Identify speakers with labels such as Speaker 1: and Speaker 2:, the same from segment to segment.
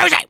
Speaker 1: Rosie!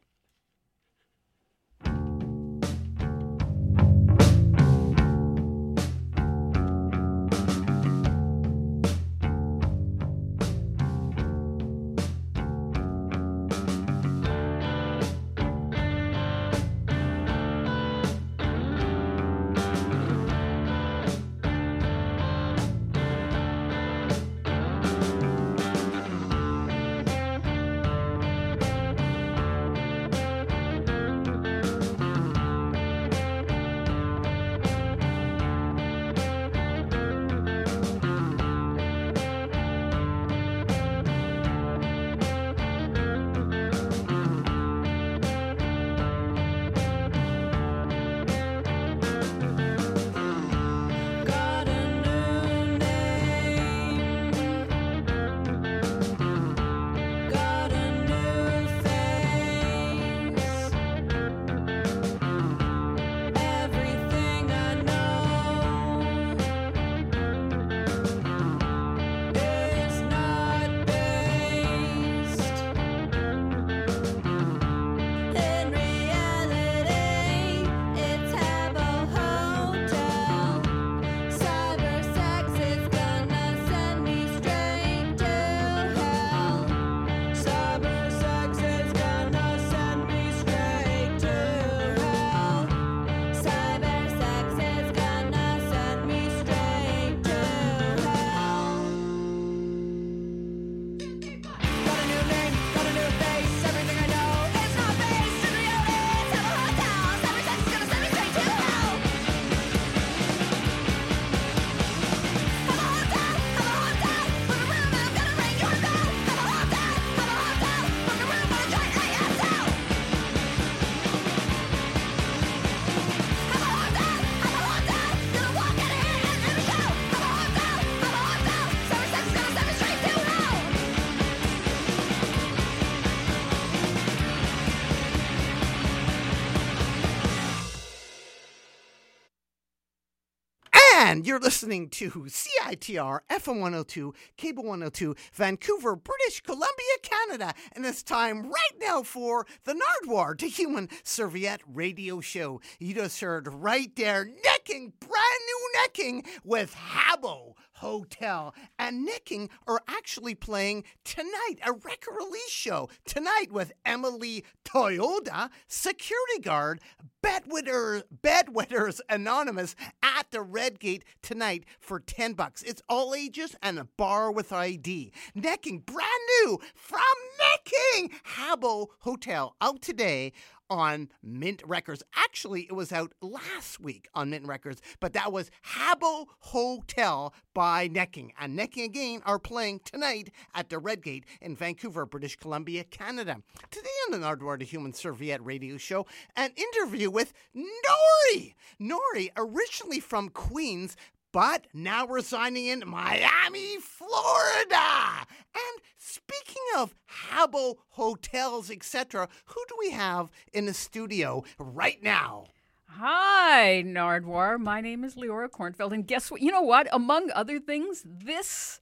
Speaker 1: You're listening to CITR FM 102, Cable 102, Vancouver, British Columbia, Canada. And it's time right now for the Nardwuar to Human Serviette radio show. You just heard right there, necking, brand new necking with Habbo Hotel. And necking are actually playing tonight, a record release show tonight with Emily Toyota, security guard, Bedwetters, Bedwetters Anonymous at the Red Gate tonight for 10 bucks. It's all ages and a bar with ID. Necking, brand new from Necking Habbo Hotel, out today on Mint Records. Actually, it was out last week on Mint Records, but that was Habbo Hotel by Necking. And Necking again are playing tonight at the Red Gate in Vancouver, British Columbia, Canada. Today on the Nardwuar to Human Serviette radio show, an interview with N.O.R.E. N.O.R.E, originally from Queens, but now residing in Miami, Florida. And speaking of Habbo hotels, etc., who do we have in the studio right now?
Speaker 2: Hi, Nardwuar. My name is Leora Kornfeld. And guess what? You know what? Among other things, this,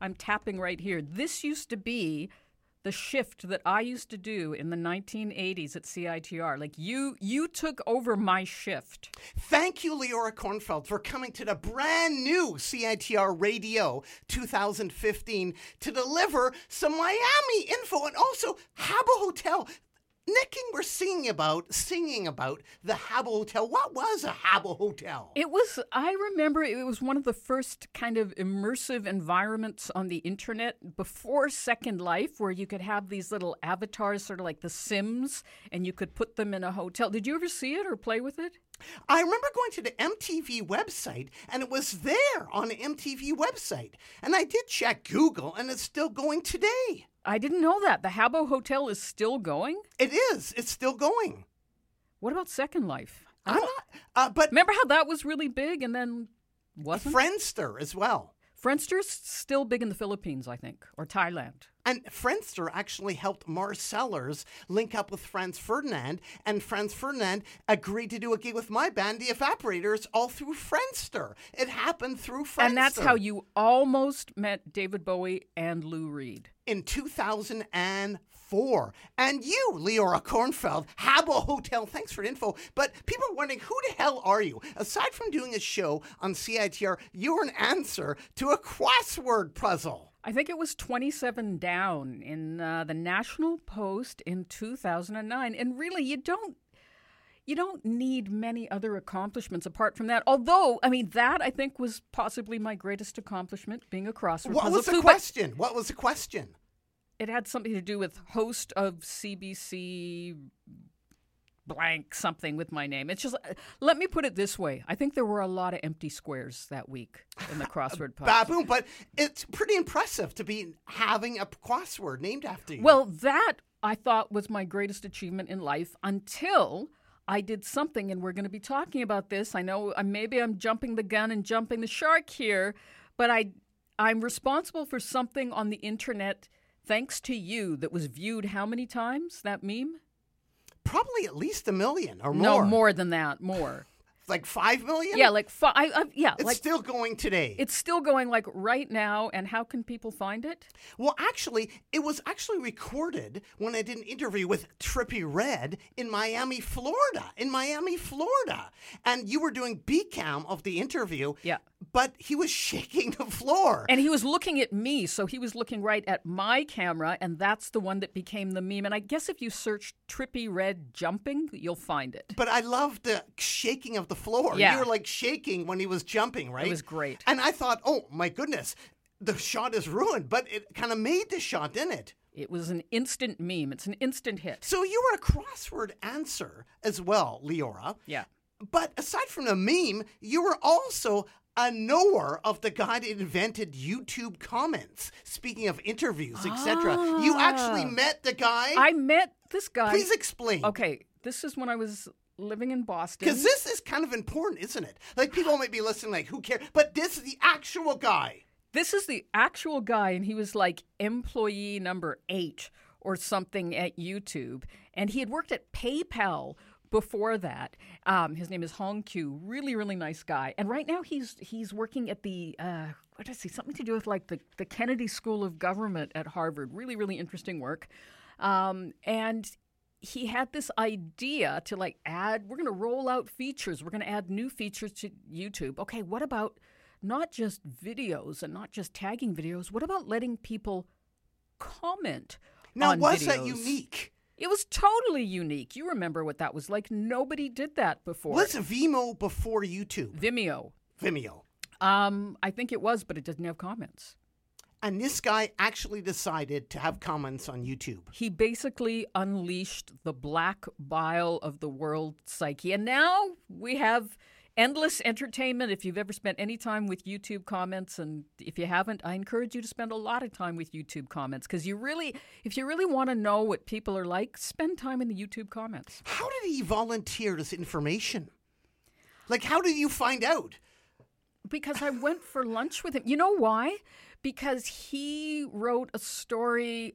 Speaker 2: I'm tapping right here, this used to be the shift that I used to do in the 1980s at CITR. Like you, you took over my shift.
Speaker 1: Thank you, Leora Kornfeld, for coming to the brand new CITR Radio 2015 to deliver some Miami info and also Habbo Hotel. Necking, we're singing about singing about the Habbo Hotel. What was a Habbo Hotel?
Speaker 2: It was, I remember it was one of the first kind of immersive environments on the internet before Second Life, where you could have these little avatars, sort of like The Sims, and you could put them in a hotel. Did you ever see it or play with it?
Speaker 1: I remember going to the MTV website and it was there on the MTV website. And I did check Google and it's still going today.
Speaker 2: I didn't know that. The Habbo Hotel is still going?
Speaker 1: It is. It's still going.
Speaker 2: What about Second Life?
Speaker 1: I'm
Speaker 2: don't-
Speaker 1: not, uh, but
Speaker 2: Remember how that was really big and then wasn't?
Speaker 1: Friendster as well.
Speaker 2: Friendster's still big in the Philippines, I think, or Thailand.
Speaker 1: And Friendster actually helped Mars Sellers link up with Franz Ferdinand, and Franz Ferdinand agreed to do a gig with my band, the Evaporators, all through Friendster. It happened through Friendster.
Speaker 2: And that's how you almost met David Bowie and Lou Reed.
Speaker 1: in 2004. And you, Leora Kornfeld, Habbo Hotel, thanks for the info. But people are wondering, who the hell are you? Aside from doing a show on CITR, you're an answer to a crossword puzzle.
Speaker 2: I think it was 27 down in uh, the National Post in 2009. And really, you don't. You don't need many other accomplishments apart from that. Although, I mean, that I think was possibly my greatest accomplishment, being a crossword
Speaker 1: What was the question? What was the question?
Speaker 2: It had something to do with host of CBC blank something with my name. It's just let me put it this way. I think there were a lot of empty squares that week in the crossword puzzle.
Speaker 1: Baboon, but it's pretty impressive to be having a crossword named after you.
Speaker 2: Well, that I thought was my greatest achievement in life until I did something, and we're going to be talking about this. I know uh, maybe I'm jumping the gun and jumping the shark here, but I I'm responsible for something on the internet thanks to you that was viewed how many times that meme?
Speaker 1: probably at least a million or more.
Speaker 2: No, more than that, more.
Speaker 1: Like five million?
Speaker 2: Yeah, like five. I, I, yeah,
Speaker 1: It's
Speaker 2: like
Speaker 1: still going today.
Speaker 2: it's still going like right now. And how can people find it?
Speaker 1: Well, actually, it was actually recorded when I did an interview with Trippie Redd in Miami, Florida. In Miami, Florida. And you were doing B cam of the interview.
Speaker 2: Yeah.
Speaker 1: But he was shaking the floor.
Speaker 2: And he was looking at me, so he was looking right at my camera, and that's the one that became the meme. And I guess if you search Trippie Redd jumping, you'll find it.
Speaker 1: but I love the shaking of the floor.
Speaker 2: Yeah.
Speaker 1: You were like shaking when he was jumping, right?
Speaker 2: It was great.
Speaker 1: And I thought, oh my goodness, the shot is ruined. But it kind of made the shot, didn't it?
Speaker 2: It was an instant meme. It's an instant hit.
Speaker 1: So you were a crossword answer as well, Leora.
Speaker 2: Yeah.
Speaker 1: But aside from the meme, you were also a knower of the guy that invented YouTube comments. Speaking of interviews, etc., you actually ah. met the guy.
Speaker 2: I met this guy.
Speaker 1: Please explain.
Speaker 2: Okay, this is when I was living in Boston.
Speaker 1: Because this is kind of important, isn't it? Like people might be listening, like, who cares? But this is the actual guy.
Speaker 2: This is the actual guy, and he was like employee number eight or something at YouTube. And he had worked at PayPal before that. Um, his name is Hong Qu. Really, really nice guy. And right now he's he's working at the uh, what is he? Something to do with like the the Kennedy School of Government at Harvard. Really, really interesting work. Um, and he had this idea to like add we're going to roll out features we're going to add new features to youtube okay what about not just videos and not just tagging videos what about letting people comment?
Speaker 1: Now, was that unique?
Speaker 2: it was totally unique you remember what that was like nobody did that before
Speaker 1: Was Vimeo before YouTube?
Speaker 2: vimeo
Speaker 1: Vimeo.
Speaker 2: um, i think it was but it didn't have comments
Speaker 1: And this guy actually decided to have comments on YouTube.
Speaker 2: he basically unleashed the black bile of the world psyche. And now we have endless entertainment. If you've ever spent any time with YouTube comments, and if you haven't, I encourage you to spend a lot of time with YouTube comments because you really, if you really want to know what people are like, spend time in the YouTube comments.
Speaker 1: How did he volunteer this information? Like, how did you find out?
Speaker 2: Because I went for lunch with him. You know why? Because he wrote a story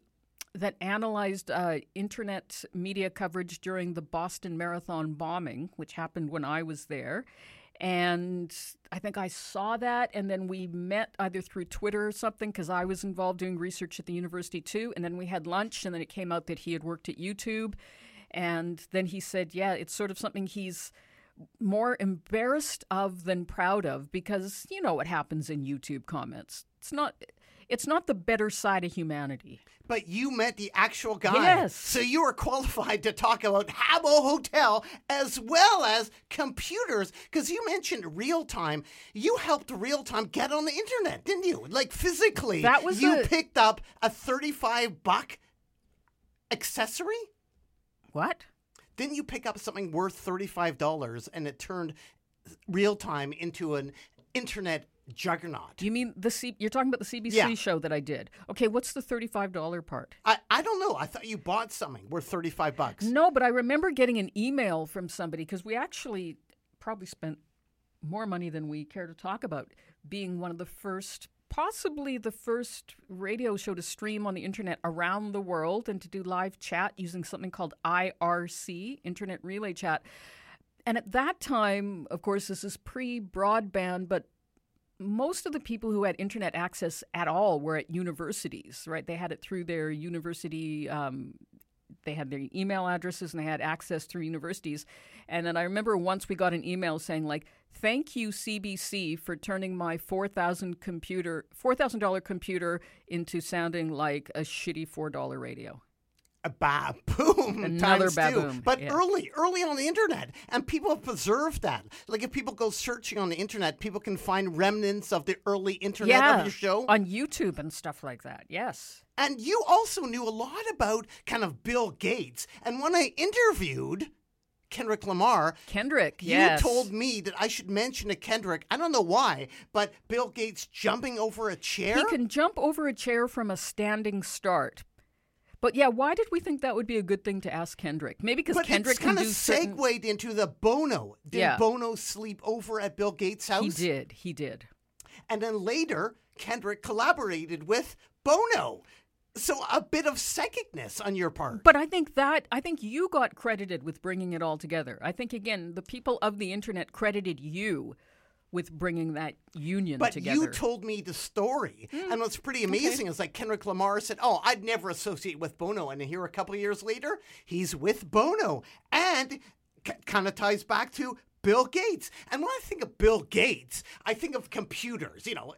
Speaker 2: that analyzed uh, internet media coverage during the Boston Marathon bombing, which happened when I was there. And I think I saw that, and then we met either through Twitter or something because I was involved doing research at the university too. And then we had lunch, and then it came out that he had worked at YouTube. And then he said, Yeah, it's sort of something he's more embarrassed of than proud of because you know what happens in YouTube comments. It's not it's not the better side of humanity.
Speaker 1: But you met the actual guy.
Speaker 2: Yes.
Speaker 1: So you are qualified to talk about Habbo Hotel as well as computers. Because you mentioned real time. You helped real time get on the internet, didn't you? Like physically.
Speaker 2: That was
Speaker 1: you
Speaker 2: a-
Speaker 1: picked up a 35 buck accessory?
Speaker 2: What?
Speaker 1: Didn't you pick up something worth $35 and it turned real time into an internet juggernaut?
Speaker 2: You mean the C- you're talking about the CBC
Speaker 1: Yeah.
Speaker 2: show that I did? Okay, what's the $35 part?
Speaker 1: I, I don't know. I thought you bought something worth 35 bucks.
Speaker 2: No, but I remember getting an email from somebody because we actually probably spent more money than we care to talk about being one of the first possibly the first radio show to stream on the internet around the world and to do live chat using something called IRC, Internet Relay Chat. And at that time, of course, this is pre broadband, but most of the people who had internet access at all were at universities, right? They had it through their university. Um, they had their email addresses and they had access through universities. And then I remember once we got an email saying like, "Thank you CBC for turning my four thousand computer, four thousand dollar computer into sounding like a shitty four dollar radio."
Speaker 1: A baboom
Speaker 2: Another baboom,
Speaker 1: two. But
Speaker 2: yeah.
Speaker 1: early, early on the internet, and people have preserved that. Like if people go searching on the internet, people can find remnants of the early internet
Speaker 2: yeah,
Speaker 1: of your show.
Speaker 2: on YouTube and stuff like that. Yes.
Speaker 1: and you also knew a lot about kind of Bill Gates. And when I interviewed Kendrick Lamar,
Speaker 2: Kendrick, yes.
Speaker 1: you told me that I should mention to Kendrick. I don't know why, but Bill Gates jumping over a chair.
Speaker 2: He can jump over a chair from a standing start. But yeah, why did we think that would be a good thing to ask Kendrick? Maybe because Kendrick
Speaker 1: it's kind of
Speaker 2: certain-
Speaker 1: segued into the Bono. Did
Speaker 2: Yeah.
Speaker 1: Bono sleep over at Bill Gates' house?
Speaker 2: He did. He did.
Speaker 1: And then later, Kendrick collaborated with Bono. So a bit of psychicness on your part.
Speaker 2: But I think that I think you got credited with bringing it all together. I think again, the people of the internet credited you with bringing that union
Speaker 1: But
Speaker 2: together. Hmm.
Speaker 1: you told me the story. And what's pretty amazing is like Kendrick Lamar said, Oh, I'd never associate with Bono. And here a couple of years later, he's with Bono. And c- kind of ties back to Bill Gates. And when I think of Bill Gates, I think of computers. You know,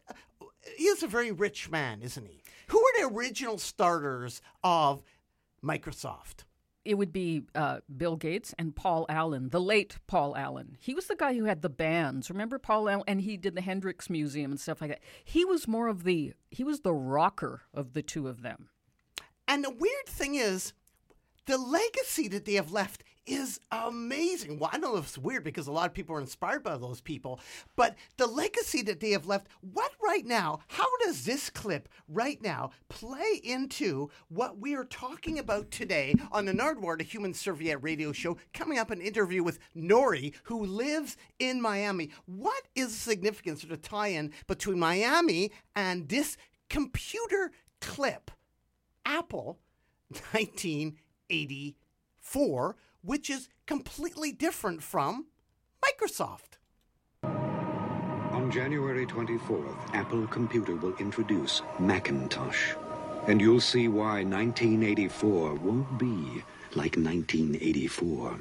Speaker 1: he is a very rich man, isn't he? Who were the original starters of Microsoft?
Speaker 2: It would be uh, Bill Gates and Paul Allen, the late Paul Allen. He was the guy who had the bands. Remember Paul Allen? And he did the Hendrix Museum and stuff like that. He was more of the he was the rocker of the two of them.
Speaker 1: And the weird thing is, the legacy that they have left is amazing. Well, I know it's weird because a lot of people are inspired by those people, but the legacy that they have left, what right now, how does this clip right now play into what we are talking about today on the Nardwuar, the Human Serviette radio show? Coming up, an interview with N.O.R.E, who lives in Miami. What is the significance of the tie in between Miami and this computer clip? Apple 1984, which is completely different from Microsoft.
Speaker 3: On January 24th, Apple Computer will introduce Macintosh. And you'll see why 1984 won't be like 1984.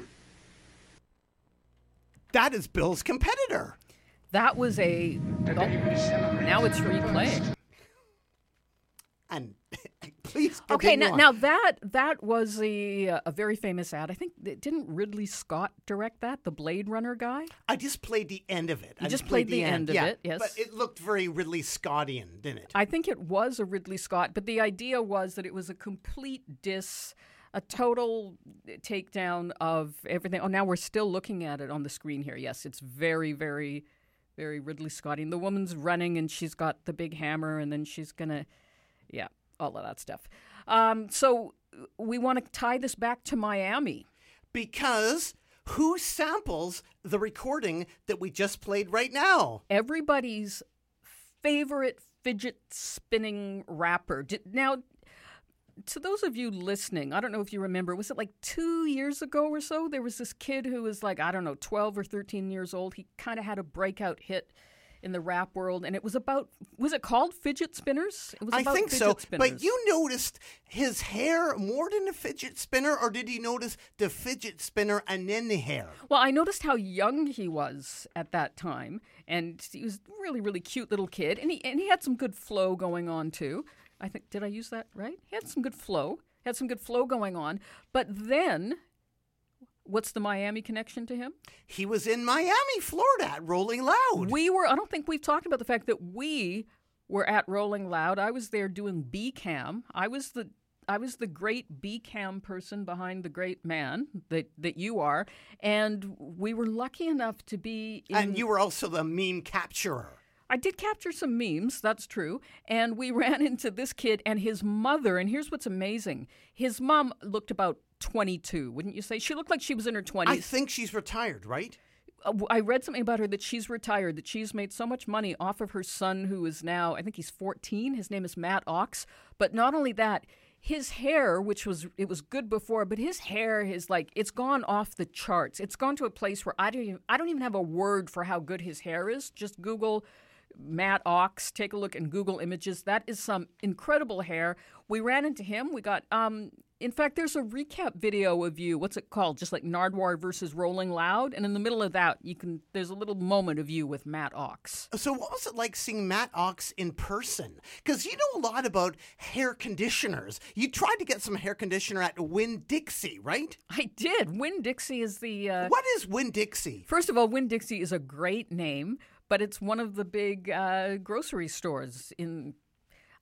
Speaker 1: That is Bill's competitor.
Speaker 2: That was a oh, now it's replaying.
Speaker 1: And please
Speaker 2: Okay, now, now that that was a uh, a very famous ad. I think didn't Ridley Scott direct that? The Blade Runner guy.
Speaker 1: I just played the end of it.
Speaker 2: You
Speaker 1: I
Speaker 2: just played the end of
Speaker 1: yeah,
Speaker 2: it, yes.
Speaker 1: But it looked very Ridley Scottian, didn't it?
Speaker 2: I think it was a Ridley Scott, but the idea was that it was a complete diss, a total takedown of everything. Oh, now we're still looking at it on the screen here. Yes, it's very, very, very Ridley Scottian. The woman's running and she's got the big hammer, and then she's gonna, yeah, all of that stuff. Um, so we want to tie this back to Miami.
Speaker 1: because who samples the recording that we just played right now?
Speaker 2: everybody's favorite fidget spinning rapper. Now, to those of you listening, I don't know if you remember, was it like two years ago or so? There was this kid who was like, I don't know, 12 or 13 years old. He kind of had a breakout hit in the rap world, and it was about, was it called Fidget Spinners? It was
Speaker 1: I think so.
Speaker 2: Spinners.
Speaker 1: But you noticed his hair more than the fidget spinner, or did you notice the fidget spinner and then the hair?
Speaker 2: Well, I noticed how young he was at that time, and he was really, really cute little kid, and he and he had some good flow going on too. I think did I use that right? He had some good flow, had some good flow going on. But then, what's the Miami connection to him?
Speaker 1: He was in Miami, Florida, at Rolling Loud.
Speaker 2: We were. I don't think we've talked about the fact that we were at Rolling Loud. I was there doing B cam. I was the I was the great B cam person behind the great man that that you are, and we were lucky enough to be. In,
Speaker 1: and you were also the meme capturer.
Speaker 2: I did capture some memes, that's true. And we ran into this kid and his mother. And here's what's amazing his mom looked about 22, wouldn't you say? She looked like she was in her 20s.
Speaker 1: I think she's retired, right?
Speaker 2: Uh, I read something about her that she's retired, that she's made so much money off of her son, who is now, I think he's 14. His name is Matt Ox. But not only that, his hair, which was it was good before, but his hair is like it's gone off the charts. It's gone to a place where I don't even I don't even have a word for how good his hair is. Just Google Matt Ox. Take a look in Google Images. That is some incredible hair. We ran into him. We got um in fact there's a recap video of you. What's it called? Just like Nardwuar versus Rolling Loud. And in the middle of that you can there's a little moment of you with Matt Ox.
Speaker 1: So, what was it like seeing Matt Ox in person? Because you know a lot about hair conditioners. You tried to get some hair conditioner at Winn Dixie, right?
Speaker 2: I did. Winn Dixie is the uh,
Speaker 1: What is Winn Dixie?
Speaker 2: First of all, Winn Dixie is a great name, but it's one of the big uh, grocery stores in,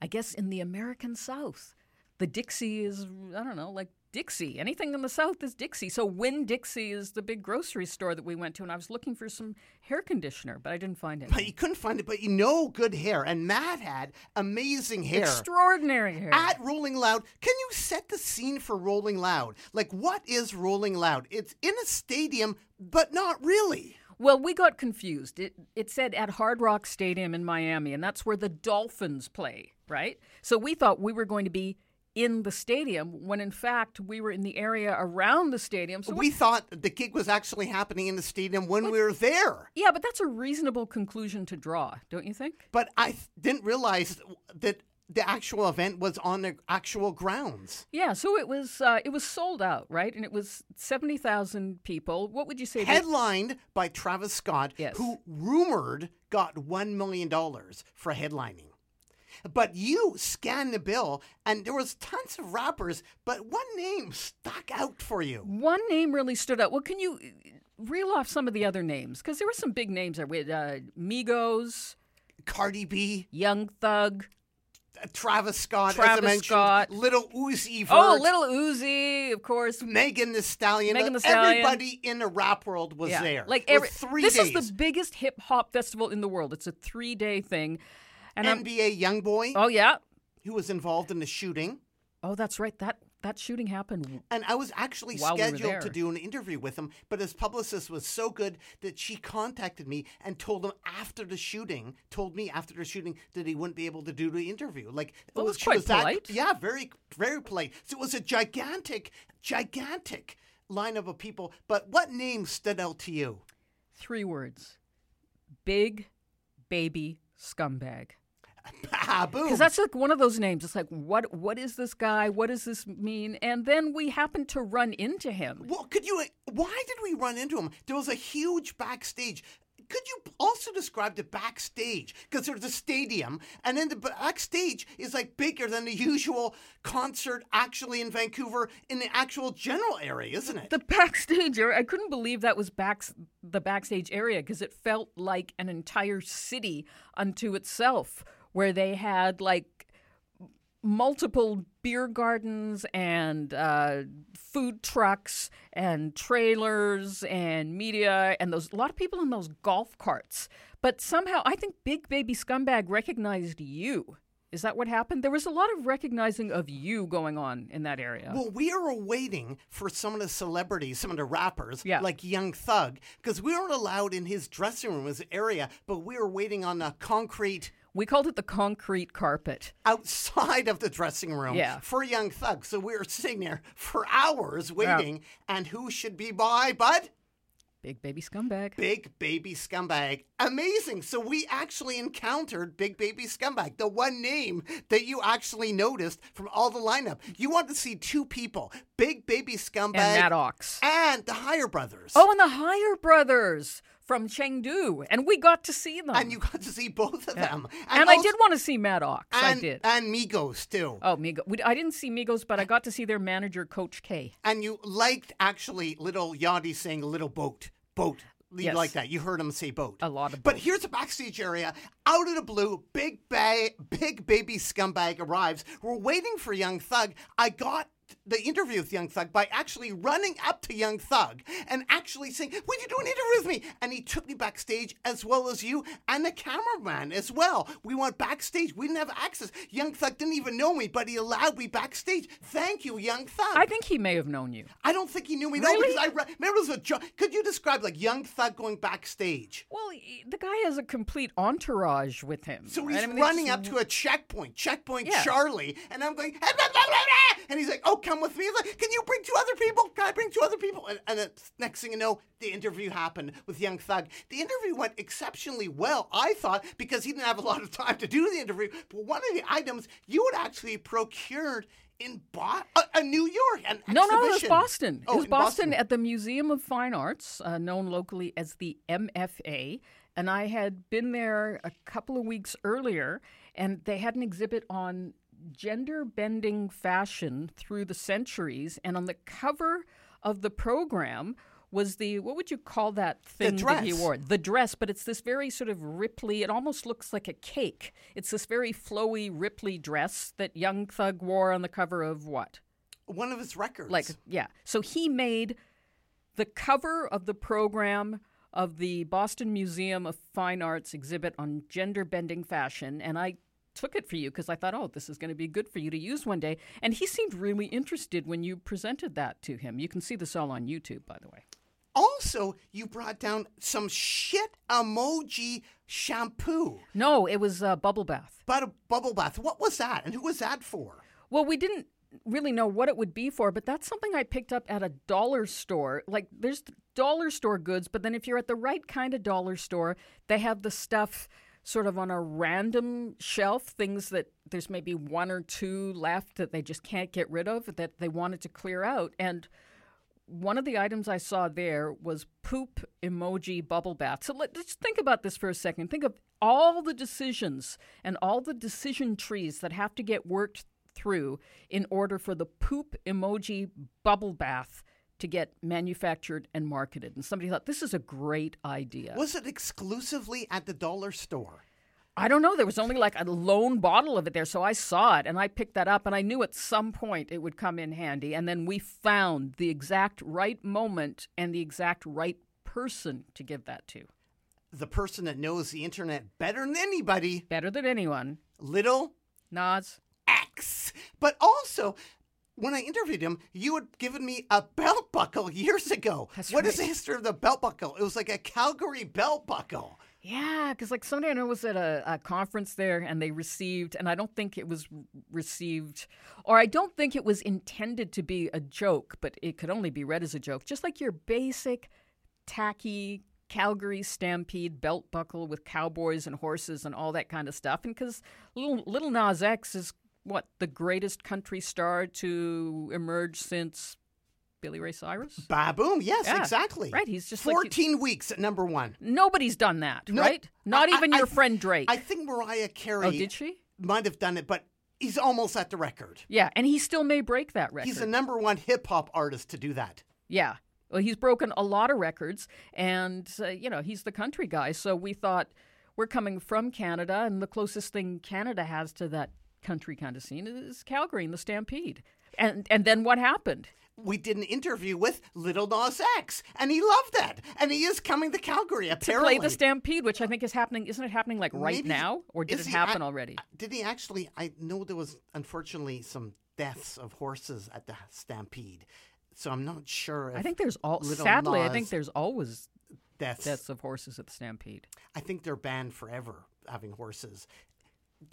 Speaker 2: I guess, in the American South. The Dixie is, I don't know, like Dixie. Anything in the South is Dixie. So Winn Dixie is the big grocery store that we went to, and I was looking for some hair conditioner, but I didn't find it.
Speaker 1: But you couldn't find it, but you know good hair. And Matt had amazing hair.
Speaker 2: Extraordinary hair.
Speaker 1: At Rolling Loud, can you set the scene for Rolling Loud? Like, what is Rolling Loud? It's in a stadium, but not really.
Speaker 2: Well, we got confused. It it said at Hard Rock Stadium in Miami, and that's where the Dolphins play, right? So we thought we were going to be in the stadium when in fact we were in the area around the stadium. So
Speaker 1: We thought the gig was actually happening in the stadium when we were there.
Speaker 2: yeah, but that's a reasonable conclusion to draw, don't you think?
Speaker 1: But I th- didn't realize that the actual event was on the actual grounds.
Speaker 2: Yeah, so it was uh, it was sold out, right? And it was seventy thousand people. What would you say?
Speaker 1: Headlined by Travis Scott,
Speaker 2: Yes.
Speaker 1: who rumored got $1 million for headlining. But you scanned the bill, and there was tons of rappers, but one name stuck out for you.
Speaker 2: One name really stood out. Well, can you uh, reel off some of the other names? Because there were some big names there. We had uh, Migos,
Speaker 1: Cardi B,
Speaker 2: Young Thug.
Speaker 1: Travis Scott, as I
Speaker 2: Travis
Speaker 1: mentioned,
Speaker 2: Scott.
Speaker 1: Little Uzi oh, Vert,
Speaker 2: Oh, Little Uzi, of course.
Speaker 1: Megan the Stallion.
Speaker 2: Megan Thee Stallion.
Speaker 1: Everybody in the rap world was
Speaker 2: Yeah,
Speaker 1: there.
Speaker 2: Like every
Speaker 1: three
Speaker 2: This
Speaker 1: days.
Speaker 2: is the biggest hip hop festival in the world. It's a three day thing. And
Speaker 1: NBA YoungBoy,
Speaker 2: oh yeah.
Speaker 1: who was involved in the shooting.
Speaker 2: Oh, that's right. That that shooting happened.
Speaker 1: And I was actually
Speaker 2: While we
Speaker 1: scheduled to do an interview with him, but his publicist was so good that she contacted me and told him after the shooting, told me after the shooting that he wouldn't be able to do the interview. Like it
Speaker 2: Well,
Speaker 1: was,
Speaker 2: that's
Speaker 1: she
Speaker 2: quite
Speaker 1: was that-
Speaker 2: polite.
Speaker 1: yeah, very very polite. So it was a gigantic, gigantic lineup of people. But what name stood out to you?
Speaker 2: Three words. Big baby scumbag.
Speaker 1: Ah, boom.
Speaker 2: Because that's like one of those names. It's like, what what is this guy? What does this mean? And then we happened to run into him.
Speaker 1: Well, could you? Why did we run into him? There was a huge backstage. Could you also describe the backstage? Because there's a stadium, and then the backstage is like bigger than the usual concert actually in Vancouver in the actual general area, isn't it?
Speaker 2: The backstage area, I couldn't believe that was back the backstage area because it felt like an entire city unto itself, where they had like multiple beer gardens and uh, food trucks and trailers and media and those a lot of people in those golf carts. But somehow, I think Big Baby Scumbag recognized you. Is that what happened? There was a lot of recognizing of you going on in that area.
Speaker 1: Well, we are waiting for some of the celebrities, some of the rappers,
Speaker 2: Yeah.
Speaker 1: like Young Thug, because we weren't allowed in his dressing room, his area, but we were waiting on the concrete
Speaker 2: we called it the concrete carpet.
Speaker 1: outside of the dressing room
Speaker 2: Yeah.
Speaker 1: for Young Thug. So we were sitting there for hours waiting, and who should be by, but?
Speaker 2: Big baby scumbag.
Speaker 1: Big Baby Scumbag. Amazing. So we actually encountered Big Baby Scumbag, the one name that you actually noticed from all the lineup. You want to see two people Big Baby Scumbag
Speaker 2: and Matt Ox.
Speaker 1: and the Higher Brothers.
Speaker 2: Oh, and the Higher Brothers from Chengdu, and we got to see them.
Speaker 1: And you got to see both of them.
Speaker 2: And I
Speaker 1: also-
Speaker 2: did want to see Matt Ox. I
Speaker 1: and,
Speaker 2: did.
Speaker 1: And Migos, too.
Speaker 2: oh, Migos. I didn't see Migos, but I got to see their manager, Coach K.
Speaker 1: And you liked actually little Yachty saying little boat. Boat. You
Speaker 2: Yes.
Speaker 1: like that. You heard him say boat.
Speaker 2: A lot of
Speaker 1: But
Speaker 2: boat.
Speaker 1: here's a backstage area. Out of the blue, big ba- big baby scumbag arrives. We're waiting for young thug. I got the interview with Young Thug by actually running up to Young Thug and actually saying, Would you do an interview with me? And he took me backstage as well as you and the cameraman as well. We went backstage. We didn't have access. Young Thug didn't even know me, but he allowed me backstage. Thank you, Young Thug.
Speaker 2: I think he may have known you.
Speaker 1: I don't think he knew me. No, because I re- remember it was a jo- Could you describe like Young Thug going backstage?
Speaker 2: Well, the guy has a complete entourage with him.
Speaker 1: So he's
Speaker 2: I mean,
Speaker 1: running up to a checkpoint, checkpoint
Speaker 2: Yeah.
Speaker 1: Charlie, and I'm going, and he's like, "Oh, come with me." He's like, "Can you bring two other people? Can I bring two other people?" And, and then next thing you know, the interview happened with Young Thug. The interview went exceptionally well, I thought, because he didn't have a lot of time to do the interview. But one of the items you had actually procured in Bo- uh, uh, New York, an
Speaker 2: No, no, it was. Boston.
Speaker 1: Oh,
Speaker 2: it was
Speaker 1: in
Speaker 2: Boston, at the Museum of Fine Arts, uh, known locally as the MFA. And I had been there a couple of weeks earlier, and they had an exhibit on gender bending fashion through the centuries. And on the cover of the program was the what would you call that thing that he wore? The dress, but it's this very sort of ripply. It almost looks like a cake. It's this very flowy, ripply dress that Young Thug wore on the cover of what?
Speaker 1: one of his records.
Speaker 2: Like, yeah. So he made the cover of the program of the Boston Museum of Fine Arts exhibit on gender bending fashion. And I took it for you because I thought, oh, this is going to be good for you to use one day. And he seemed really interested when you presented that to him. You can see this all on YouTube, by the way.
Speaker 1: also, you brought down some shit emoji shampoo.
Speaker 2: No, it was uh, Bubble Bath.
Speaker 1: But a bubble bath. What was that? And who was that for?
Speaker 2: Well, we didn't really know what it would be for, but that's something I picked up at a dollar store. Like there's dollar store goods, but then if you're at the right kind of dollar store, they have the stuff sort of on a random shelf, things that there's maybe one or two left that they just can't get rid of that they wanted to clear out. And one of the items I saw there was poop emoji bubble bath. So let, let's think about this for a second. Think of all the decisions and all the decision trees that have to get worked through in order for the poop emoji bubble bath to get manufactured and marketed. And somebody thought this is a great idea.
Speaker 1: Was it exclusively at the dollar store?
Speaker 2: I don't know. There was only like a lone bottle of it there. So I saw it and I picked that up and I knew at some point it would come in handy. And then we found the exact right moment and the exact right person to give that to.
Speaker 1: The person that knows the internet better than anybody,
Speaker 2: Better than anyone.
Speaker 1: Little
Speaker 2: Nas.
Speaker 1: X. But also, when I interviewed him, you had given me a belt buckle years ago.
Speaker 2: That's
Speaker 1: What is
Speaker 2: right.
Speaker 1: the history of the belt buckle? It was like a Calgary belt buckle.
Speaker 2: Yeah, because like somebody I know was at a, a conference there and they received, and I don't think it was received, or I don't think it was intended to be a joke, but it could only be read as a joke. Just like your basic, tacky Calgary Stampede belt buckle with cowboys and horses and all that kind of stuff. And because little, little Nas X is what, the greatest country star to emerge since Billy Ray Cyrus?
Speaker 1: Baboom. Yes,
Speaker 2: Yeah,
Speaker 1: exactly.
Speaker 2: right, he's just like-
Speaker 1: 14 weeks at number one.
Speaker 2: Nobody's done that,
Speaker 1: No,
Speaker 2: right? Not
Speaker 1: I-
Speaker 2: even
Speaker 1: I-
Speaker 2: your
Speaker 1: I-
Speaker 2: friend Drake.
Speaker 1: I think Mariah Carey
Speaker 2: oh, did she?
Speaker 1: might have done it, but he's almost at the record.
Speaker 2: Yeah, and he still may break that record.
Speaker 1: He's the number one hip hop artist to do that.
Speaker 2: yeah. Well, he's broken a lot of records, and uh, you know he's the country guy. So we thought we're coming from Canada, and the closest thing Canada has to that country kind of scene is Calgary and the Stampede. And and then what happened?
Speaker 1: We did an interview with Little Nas X, and he loved that. And he is coming to Calgary, apparently To
Speaker 2: play the Stampede, which I think is happening. Isn't it happening like right
Speaker 1: Maybe-
Speaker 2: now, or did it
Speaker 1: he
Speaker 2: happen already?
Speaker 1: Uh, did he actually? I know there was unfortunately some deaths of horses at the Stampede, so I'm not sure. If
Speaker 2: I think there's all.
Speaker 1: Little
Speaker 2: Sadly, I think there's always
Speaker 1: deaths.
Speaker 2: deaths of horses at the Stampede.
Speaker 1: I think they're banned forever having horses.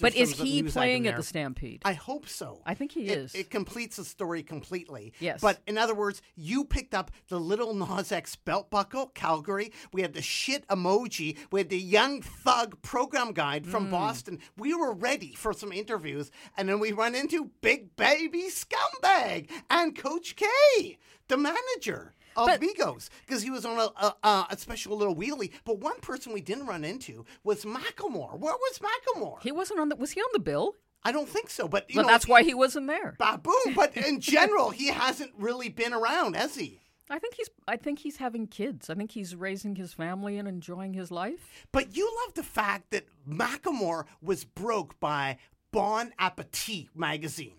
Speaker 2: But is he playing at the. Stampede?
Speaker 1: I hope so.
Speaker 2: I think he
Speaker 1: It-
Speaker 2: is.
Speaker 1: It completes the story completely.
Speaker 2: Yes.
Speaker 1: But in other words, you picked up the little Nas X belt buckle, Calgary. We had the shit emoji. We had the Young Thug program guide
Speaker 2: Mm.
Speaker 1: from Boston. We were ready for some interviews, and then we run into Big Baby Scumbag and Coach K, the manager. Of
Speaker 2: But-
Speaker 1: Migos, because he was on a, a, a- special little wheelie. But one person we didn't run into was Macklemore. Where was Macklemore?
Speaker 2: he wasn't on the. Was he on the bill?
Speaker 1: I don't think so. But you
Speaker 2: Well,
Speaker 1: know,
Speaker 2: that's why he wasn't there.
Speaker 1: Baboon, but in general, he hasn't really been around, has he?
Speaker 2: I think he's. I think he's having kids. I think he's raising his family and enjoying his life.
Speaker 1: But you love the fact that Macklemore was broke by Bon Appetit magazine.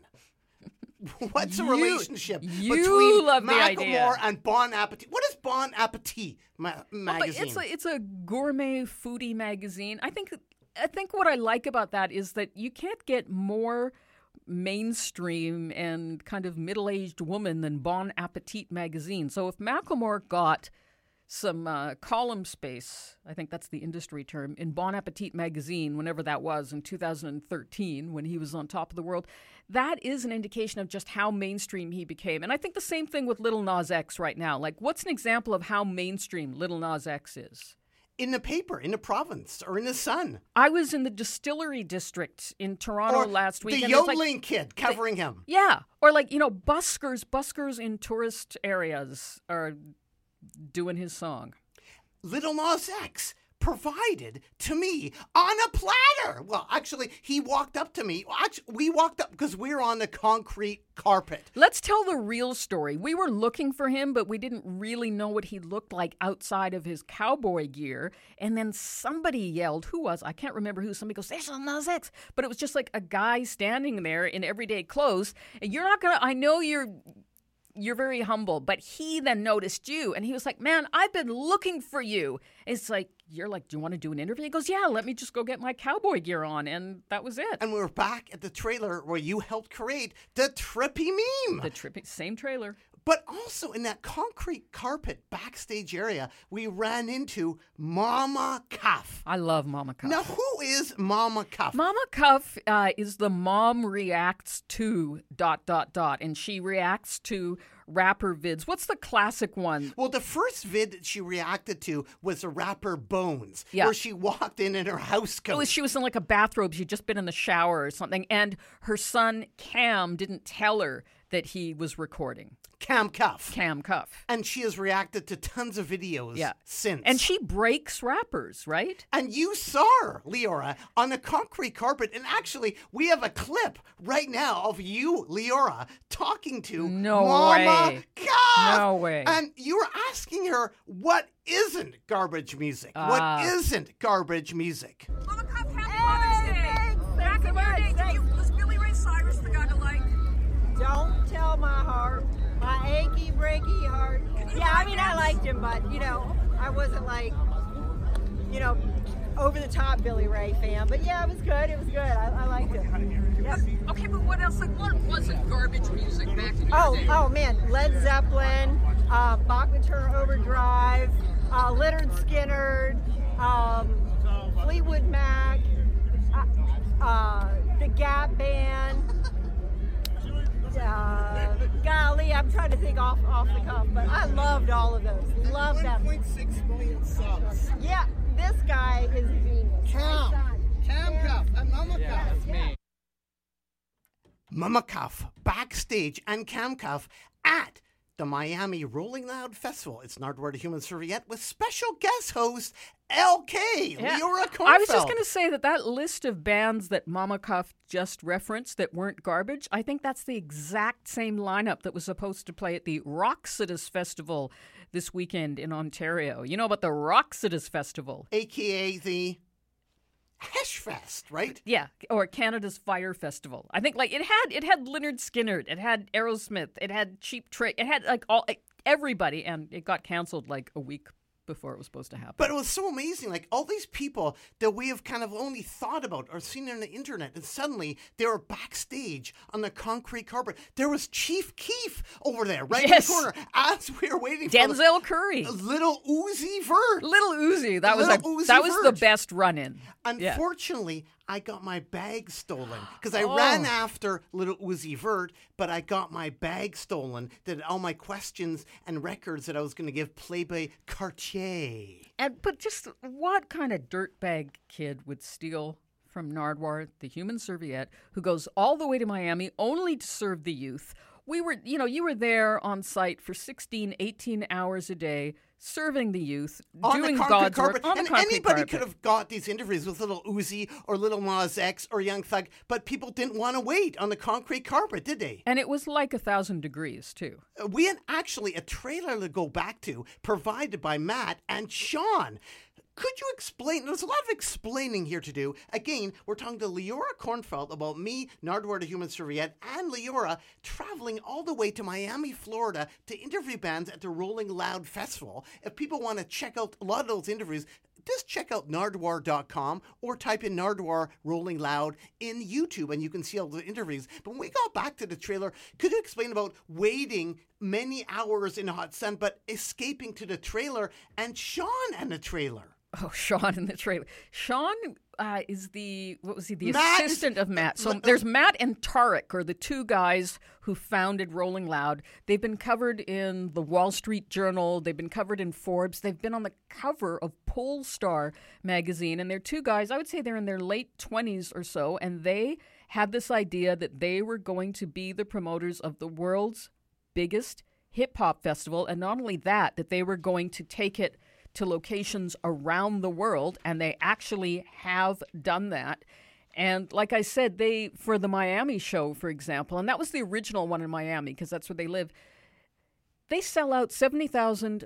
Speaker 1: What's the
Speaker 2: You-
Speaker 1: relationship
Speaker 2: you
Speaker 1: between
Speaker 2: love
Speaker 1: Macklemore and Bon Appetit? What is Bon Appetit ma- magazine?
Speaker 2: it's a it's a gourmet foodie magazine. I think I think what I like about that is that you can't get more mainstream and kind of middle-aged woman than Bon Appetit magazine. So if Macklemore got some uh, column space, I think that's the industry term, in Bon Appetit magazine, whenever that was in 2013 when he was on top of the world, that is an indication of just how mainstream he became. And I think the same thing with Little Nas X right now. Like, what's an example of how mainstream Little Nas X is?
Speaker 1: in the paper, in the province, or in the Sun,
Speaker 2: I was in the distillery district in Toronto
Speaker 1: or
Speaker 2: last week.
Speaker 1: the
Speaker 2: it's like-
Speaker 1: yodeling kid covering him.
Speaker 2: yeah, or like you know, buskers, buskers in tourist areas are doing his song.
Speaker 1: Little Nas X provided to me on a platter. Well, actually, he walked up to me. Actually, we walked up because we were on the concrete carpet.
Speaker 2: Let's tell the real story. We were looking for him, but we didn't really know what he looked like outside of his cowboy gear. And then somebody yelled, who was? I can't remember who. Somebody goes, there's Lil Nas X. But it was just like a guy standing there in everyday clothes. And you're not gonna I know you're you're very humble, but he then noticed you and he was like, Man, I've been looking for you. It's like, You're like, Do you want to do an interview? He goes, Yeah, let me just go get my cowboy gear on. And that was it.
Speaker 1: And we were back at the trailer where you helped create the trippy meme.
Speaker 2: The trippy, same trailer.
Speaker 1: But also in that concrete carpet backstage area, we ran into Mama Cuff.
Speaker 2: I love Mama Cuff.
Speaker 1: Now, who is Mama Cuff?
Speaker 2: Mama Cuff uh, is the mom reacts to dot dot dot, and she reacts to rapper vids. What's the classic one?
Speaker 1: well, the first vid that she reacted to was the rapper Bones,
Speaker 2: Yeah.
Speaker 1: where she walked in in her house coat.
Speaker 2: Was she was in like a bathrobe. She'd just been in the shower or something, and her son Cam didn't tell her that he was recording.
Speaker 1: Cam Cuff.
Speaker 2: Cam Cuff.
Speaker 1: and she has reacted to tons of videos
Speaker 2: Yeah.
Speaker 1: since.
Speaker 2: And she breaks rappers, right?
Speaker 1: And you saw her, Leora, on the concrete carpet. And actually, we have a clip right now of you, Leora, talking to
Speaker 2: No
Speaker 1: Mama
Speaker 2: way.
Speaker 1: Cuff.
Speaker 2: No way.
Speaker 1: And you were asking her what isn't garbage music.
Speaker 2: Ah.
Speaker 1: what isn't garbage music?
Speaker 4: Mama
Speaker 5: Don't tell my heart, my achy breaky heart. Yeah, I mean I liked him, but you know, I wasn't like, you know, over the top Billy Ray fan. But yeah, it was good. It was good. I, I liked it. Yep.
Speaker 4: Okay, but what else? Like, what wasn't garbage music back in your
Speaker 5: Oh,
Speaker 4: day?
Speaker 5: oh man, Led Zeppelin, uh, Turner Overdrive, uh, Lynyrd Skynyrd, um, Fleetwood Mac, uh, uh, the Gap Band. Uh, golly, I'm trying to think off off the cuff, but I loved all of those. Loved them.
Speaker 6: 1.6 million subs.
Speaker 5: Yeah, this guy is a genius.
Speaker 6: Cam.
Speaker 5: My son.
Speaker 6: Cam
Speaker 5: Yeah.
Speaker 6: Cuff and Mama Cuff.
Speaker 1: Mama Cuff backstage and Cam Cuff at the Miami Rolling Loud Festival. It's an Nardwuar the Human Serviette with special guest host LK,
Speaker 2: Yeah.
Speaker 1: Leora
Speaker 2: I was just going to say that that list of bands that Mama Cuff just referenced that weren't garbage, I think that's the exact same lineup that was supposed to play at the Roxodus Festival this weekend in Ontario. You know about the Roxodus Festival?
Speaker 1: AKA the Heshfest, right?
Speaker 2: Yeah, or Canada's Fire Festival. I think like it had it had Lynyrd Skynyrd, it had Aerosmith, it had Cheap Trick, it had like all everybody, and it got canceled like a week before it was supposed to happen.
Speaker 1: But it was so amazing. Like all these people that we have kind of only thought about or seen on the internet, and suddenly they were backstage on the concrete carpet. There was Chief Keef over there, right
Speaker 2: Yes.
Speaker 1: in the corner, as we were waiting for
Speaker 2: Denzel Curry,
Speaker 1: the little Uzi Vert.
Speaker 2: Little Uzi, that was a,
Speaker 1: Uzi
Speaker 2: that was the best run-in. Yeah.
Speaker 1: Unfortunately, I got my bag stolen because I
Speaker 2: Oh.
Speaker 1: ran after little Uzi Vert, but I got my bag stolen. That all my questions and records that I was going to give play by Cartier.
Speaker 2: And but just what kind of dirtbag kid would steal from Nardwuar, the human serviette, who goes all the way to Miami only to serve the youth? We were, you know, you were there on site for 16, 18 hours a day, serving the youth,
Speaker 1: on
Speaker 2: doing
Speaker 1: the concrete
Speaker 2: God's
Speaker 1: carpet.
Speaker 2: work on
Speaker 1: and
Speaker 2: the concrete
Speaker 1: anybody
Speaker 2: carpet.
Speaker 1: could have got these interviews with little Uzi or little Nas X or Young Thug, but people didn't want to wait on the concrete carpet, did they?
Speaker 2: And it was like a thousand degrees too.
Speaker 1: We had actually a trailer to go back to provided by Matt and Sean. Could you explain? There's a lot of explaining here to do. Again, we're talking to Leora Kornfeld about me, Nardwuar the Human Serviette, and Leora traveling all the way to Miami, Florida to interview bands at the Rolling Loud Festival. If people want to check out a lot of those interviews, just check out nardwuar.com or type in Nardwuar Rolling Loud in YouTube and you can see all the interviews. But when we got back to the trailer, could you explain about waiting many hours in hot sun but escaping to the trailer and Sean and the trailer?
Speaker 2: Oh, Sean in the trailer. Sean uh, is the what was he? The
Speaker 1: Matt is-
Speaker 2: assistant of Matt. So there's Matt and Tarik are the two guys who founded Rolling Loud. They've been covered in the Wall Street Journal. They've been covered in Forbes. They've been on the cover of Pollstar magazine. And they're two guys. I would say they're in their late twenties or so, and they had this idea that they were going to be the promoters of the world's biggest hip hop festival, and not only that, that they were going to take it to locations around the world, and they actually have done that. And like I said, they for the Miami show, for example, and that was the original one in Miami because that's where they live. They sell out seventy thousand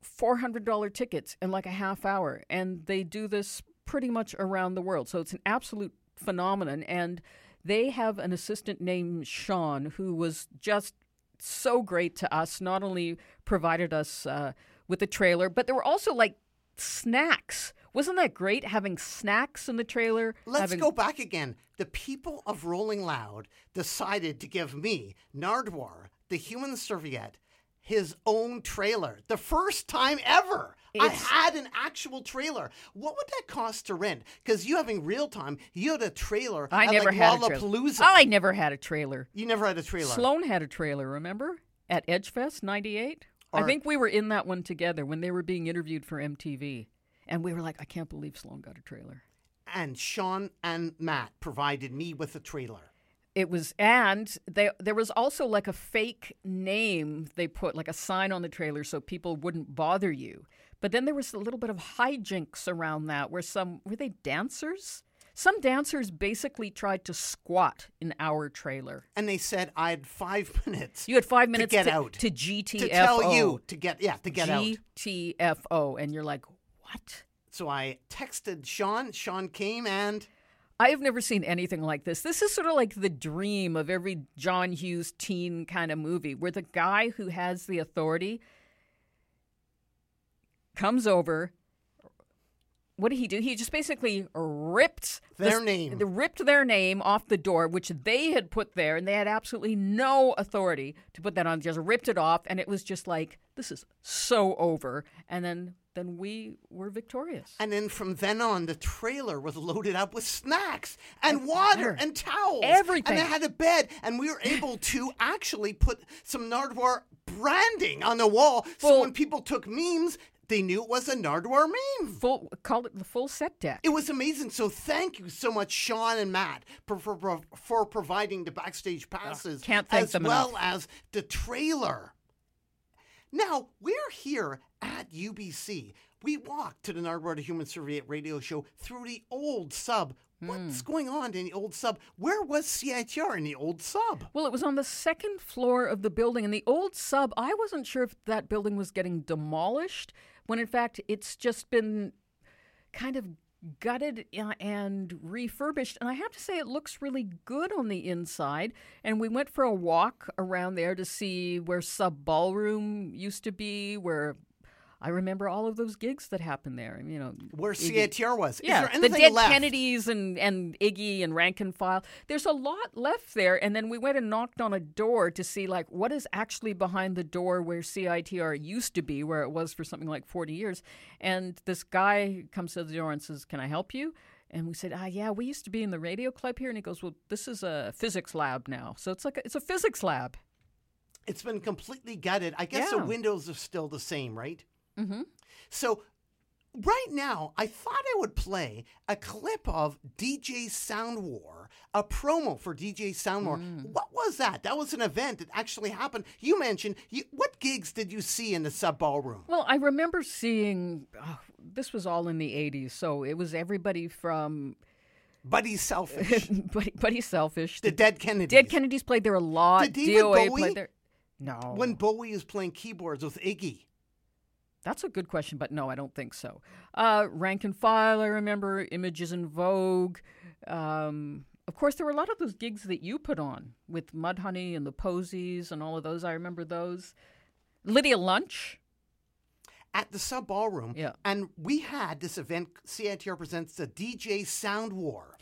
Speaker 2: four hundred dollar tickets in like a half hour, and they do this pretty much around the world. So it's an absolute phenomenon. And they have an assistant named Sean who was just so great to us. Not only provided us uh, with the trailer, but there were also like snacks. Wasn't that great having snacks in the trailer?
Speaker 1: Let's
Speaker 2: having-
Speaker 1: go back again. The people of Rolling Loud decided to give me, Nardwuar, the human serviette, his own trailer. The first time ever. I had an actual trailer. What would that cost to rent? Because you having real time, you had a trailer.
Speaker 2: I never
Speaker 1: like
Speaker 2: had a trailer. Oh, I never had a trailer.
Speaker 1: You never had a trailer.
Speaker 2: Sloan had a trailer, remember? At Edgefest 98? I think we were in that one together when they were being interviewed for MTV. And we were like, I can't believe Sloan got a trailer.
Speaker 1: and Sean and Matt provided me with a trailer.
Speaker 2: It was, and they, there was also like a fake name they put, like a sign on the trailer so people wouldn't bother you. But then there was a little bit of hijinks around that where some, were they dancers? Some dancers basically tried to squat in our trailer.
Speaker 1: And they said I had five minutes.
Speaker 2: You had five minutes to
Speaker 1: get
Speaker 2: to,
Speaker 1: out.
Speaker 2: to GTFO.
Speaker 1: to tell you to get yeah to get out.
Speaker 2: GTFO. And you're like, what?
Speaker 1: So I texted Sean. Sean came and
Speaker 2: I have never seen anything like this. This is sort of like the dream of every John Hughes teen kind of movie where the guy who has the authority comes over. What did he do? He just basically ripped
Speaker 1: Their
Speaker 2: this-
Speaker 1: name.
Speaker 2: ripped their name off the door, which they had put there, and they had absolutely no authority to put that on. Just ripped it off, and it was just like this is so over. And then, then we were victorious.
Speaker 1: and then from then on, the trailer was loaded up with snacks and water
Speaker 2: water.
Speaker 1: and towels,
Speaker 2: Everything.
Speaker 1: And it had a bed, and we were able to actually put some Nardwuar branding on the wall. So when people took memes, they knew it was a Nardwuar meme.
Speaker 2: Full called it the full set deck.
Speaker 1: It was amazing. So thank you so much, Sean and Matt, for for, for providing the backstage passes,
Speaker 2: can't thank
Speaker 1: as
Speaker 2: them
Speaker 1: well
Speaker 2: enough.
Speaker 1: as the trailer. Now we're here at UBC. We walked to the Nardwuar the Human Serviette radio show through the old sub. What's
Speaker 2: Hmm.
Speaker 1: going on in the old sub? Where was CITR in the old sub?
Speaker 2: Well, it was on the second floor of the building. And the old sub, I wasn't sure if that building was getting demolished, when in fact it's just been kind of gutted uh, and refurbished. And I have to say, it looks really good on the inside. And we went for a walk around there to see where Sub Ballroom used to be, where. I remember all of those gigs that happened there. You know,
Speaker 1: Where
Speaker 2: Iggy-
Speaker 1: CITR was?
Speaker 2: yeah,
Speaker 1: Is there
Speaker 2: the dead
Speaker 1: left?
Speaker 2: Kennedys and, and Iggy and Rank and File. There's a lot left there. And then we went and knocked on a door to see, like, what is actually behind the door where CITR used to be, where it was for something like 40 years. And this guy comes to the door and says, Can I help you? And we said, Ah, yeah, we used to be in the radio club here. And he goes, Well, this is a physics lab now. So it's like a, it's a physics lab.
Speaker 1: It's been completely gutted. I guess
Speaker 2: Yeah.
Speaker 1: the windows are still the same, right? Mm-hmm. So right now, I thought I would play a clip of DJ Sound War, a promo for DJ Sound War.
Speaker 2: Mm.
Speaker 1: What was that? That was an event that actually happened. You mentioned you, what gigs did you see in the sub ballroom?
Speaker 2: Well, I remember seeing oh, this was all in the 80s. So it was everybody from
Speaker 1: Buddy Selfish,
Speaker 2: Buddy, Buddy Selfish.
Speaker 1: the Dead Kennedys.
Speaker 2: Dead Kennedys played there a lot.
Speaker 1: Did
Speaker 2: DOA
Speaker 1: Bowie-
Speaker 2: played there. No.
Speaker 1: When Bowie was playing keyboards with Iggy.
Speaker 2: That's a good question, but no, I don't think so. Uh, rank and file, I remember. Images in Vogue. Um, of course, there were a lot of those gigs that you put on with Mudhoney and the Posies and all of those. I remember those. Lydia Lunch.
Speaker 1: At the Sub Ballroom.
Speaker 2: Yeah.
Speaker 1: And we had this event, CITR presents the DJ Sound War,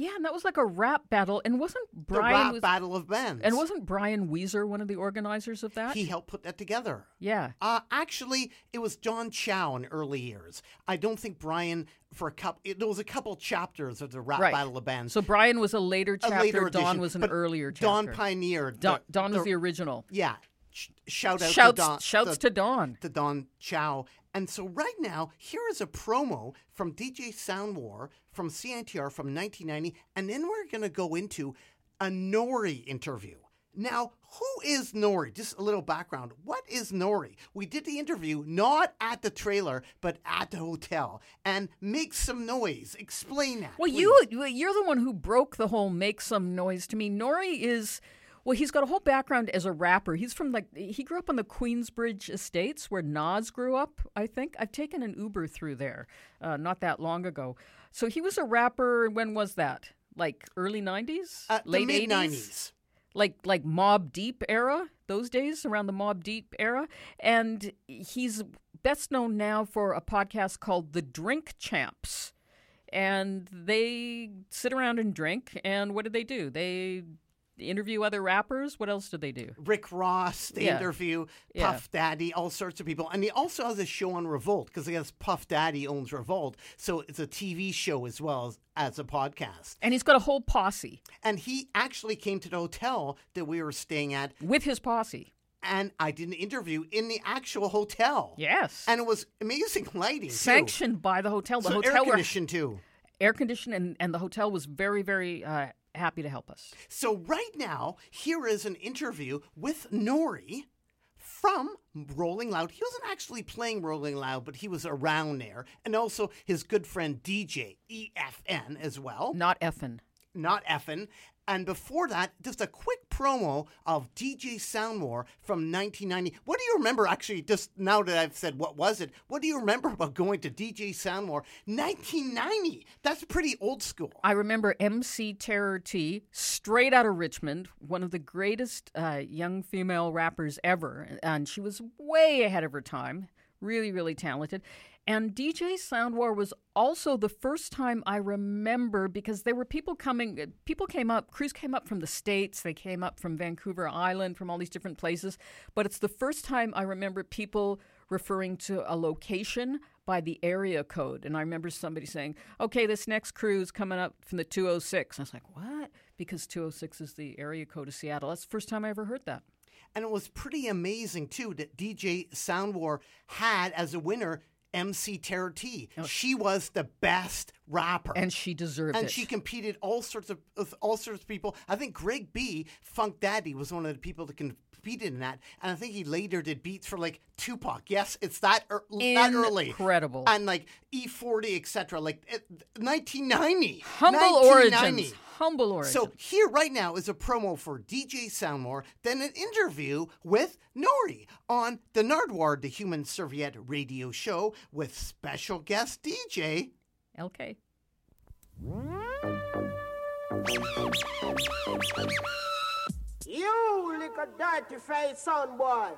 Speaker 2: Yeah, and that was like a rap battle. And wasn't Brian the
Speaker 1: rap
Speaker 2: was,
Speaker 1: battle of bands.
Speaker 2: and wasn't Brian Weezer one of the organizers of that?
Speaker 1: he helped put that together?
Speaker 2: yeah.
Speaker 1: Uh, actually, it was John Chow in early years. I don't think Brian for a couple. There was a couple chapters of the rap
Speaker 2: Right.
Speaker 1: battle of bands.
Speaker 2: So Brian was a later
Speaker 1: a
Speaker 2: chapter.
Speaker 1: later
Speaker 2: Don
Speaker 1: edition,
Speaker 2: was an earlier chapter.
Speaker 1: Don pioneered.
Speaker 2: Don,
Speaker 1: the-
Speaker 2: Don was the original.
Speaker 1: yeah. Sh- shout out
Speaker 2: Shouts,
Speaker 1: to Don.
Speaker 2: shouts
Speaker 1: the-
Speaker 2: to Don.
Speaker 1: to Don Chow. And so right now, here is a promo from DJ Sound War from CITR from 1990, and then we're going to go into a N.O.R.E interview. Now, who is N.O.R.E? Just a little background. What is N.O.R.E? We did the interview not at the trailer, but at the hotel. And make some noise. Explain that.
Speaker 2: Well,
Speaker 1: please.
Speaker 2: you- you're the one who broke the whole make some noise to me. N.O.R.E is well, he's got a whole background as a rapper. He's from like he grew up on the Queensbridge Estates where Nas grew up. I think I've taken an Uber through there uh, not that long ago. So he was a rapper. When was that? Like early '90s,
Speaker 1: Uh,
Speaker 2: late
Speaker 1: mid
Speaker 2: 80s,
Speaker 1: 90s.
Speaker 2: like like Mobb Deep era. Those days around the Mobb Deep era, and he's best known now for a podcast called The Drink Champs and they sit around and drink. And what do they do? They interview other rappers. What else did they do?
Speaker 1: Rick Ross, the
Speaker 2: Yeah.
Speaker 1: interview,
Speaker 2: Yeah.
Speaker 1: Puff Daddy, all sorts of people. And he also has a show on Revolt because I guess Puff Daddy owns Revolt. So it's a TV show as well as, as a podcast.
Speaker 2: And he's got a whole posse
Speaker 1: And he actually came to the hotel that we were staying at,
Speaker 2: with his posse.
Speaker 1: and I did an interview in the actual hotel.
Speaker 2: Yes.
Speaker 1: And it was amazing lighting. too.
Speaker 2: Sanctioned by the hotel. The
Speaker 1: So
Speaker 2: hotel
Speaker 1: air
Speaker 2: were
Speaker 1: too.
Speaker 2: air conditioned, and, and the hotel was very, very uh, happy to help us.
Speaker 1: So right now, here is an interview with N.O.R.E from Rolling Loud. He wasn't actually playing Rolling Loud, but he was around there. And also his good friend DJ EFN as well.
Speaker 2: Not effing.
Speaker 1: Not Effin. And before that, just a quick promo of DJ Soundwar from 1990. What do you remember, actually, just now that I've said what was it, what do you remember about going to DJ Soundwar 1990? That's pretty old school.
Speaker 2: I remember MC Terror T, straight out of Richmond, one of the greatest uh, young female rappers ever. And she was way ahead of her time. Really, really talented. And DJ Soundwar was also the first time I remember because there were people coming, uh, people came up, crews came up from the States, they came up from Vancouver Island, from all these different places. But it's the first time I remember people referring to a location by the area code. And I remember somebody saying, okay, this next crew is coming up from the 206. I was like, what? Because 206 is the area code of Seattle. That's the first time I ever heard that.
Speaker 1: And it was pretty amazing too that DJ Soundwar had as a winner MC Terror T. She was the best rapper.
Speaker 2: Oh. And she deserved
Speaker 1: and
Speaker 2: it.
Speaker 1: And she competed all sorts of with all sorts of people. I think Greg B, Funk Daddy, was one of the people that competed in that, and I think he later did beats for like Tupac. Yes, it's that er, that early,
Speaker 2: Incredible.
Speaker 1: and like E40, etc. Like it, 1990,
Speaker 2: Humble
Speaker 1: 1990.
Speaker 2: origins. Humble origins.
Speaker 1: So here right now is a promo for DJ Soundwar, then an interview with N.O.R.E on the Nardwuar, the Human Serviette radio show with special guest DJ.
Speaker 2: LK.
Speaker 6: You little dirty face son boy.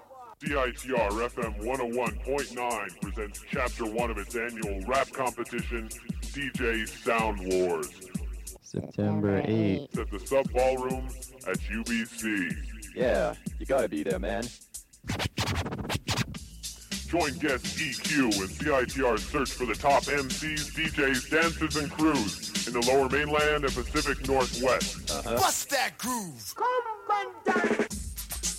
Speaker 7: CITR FM 101.9 presents Chapter 1 of its annual rap competition, DJ Sound Wars.
Speaker 8: September 8th.
Speaker 7: It's at the Sub Ballroom at UBC.
Speaker 8: Yeah, you gotta be there, man.
Speaker 7: Join guest EQ and CITR search for the top MCs, DJs, dancers, and crews in the lower mainland and Pacific Northwest. Uh-huh.
Speaker 9: Bust that groove.
Speaker 6: Come bandana.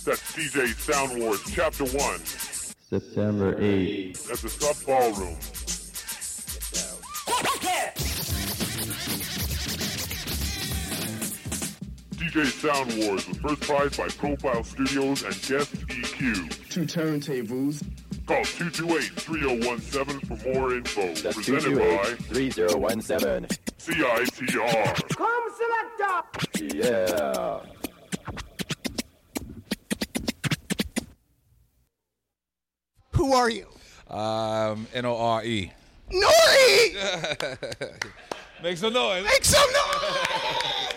Speaker 7: That's DJ Sound Wars Chapter 1
Speaker 8: September 8th.
Speaker 7: at the Sub Ballroom. DJ Sound Wars was first prize by Profile Studios and Guest EQ.
Speaker 9: Two turntables.
Speaker 7: Call 228-3017 for more info.
Speaker 8: That's
Speaker 7: Presented by
Speaker 8: 228-3017.
Speaker 7: CITR.
Speaker 6: Come selector.
Speaker 8: Yeah.
Speaker 1: Who are you?
Speaker 10: Um, N O R E.
Speaker 1: N.O.R.E!
Speaker 10: Make some noise.
Speaker 1: Make some noise!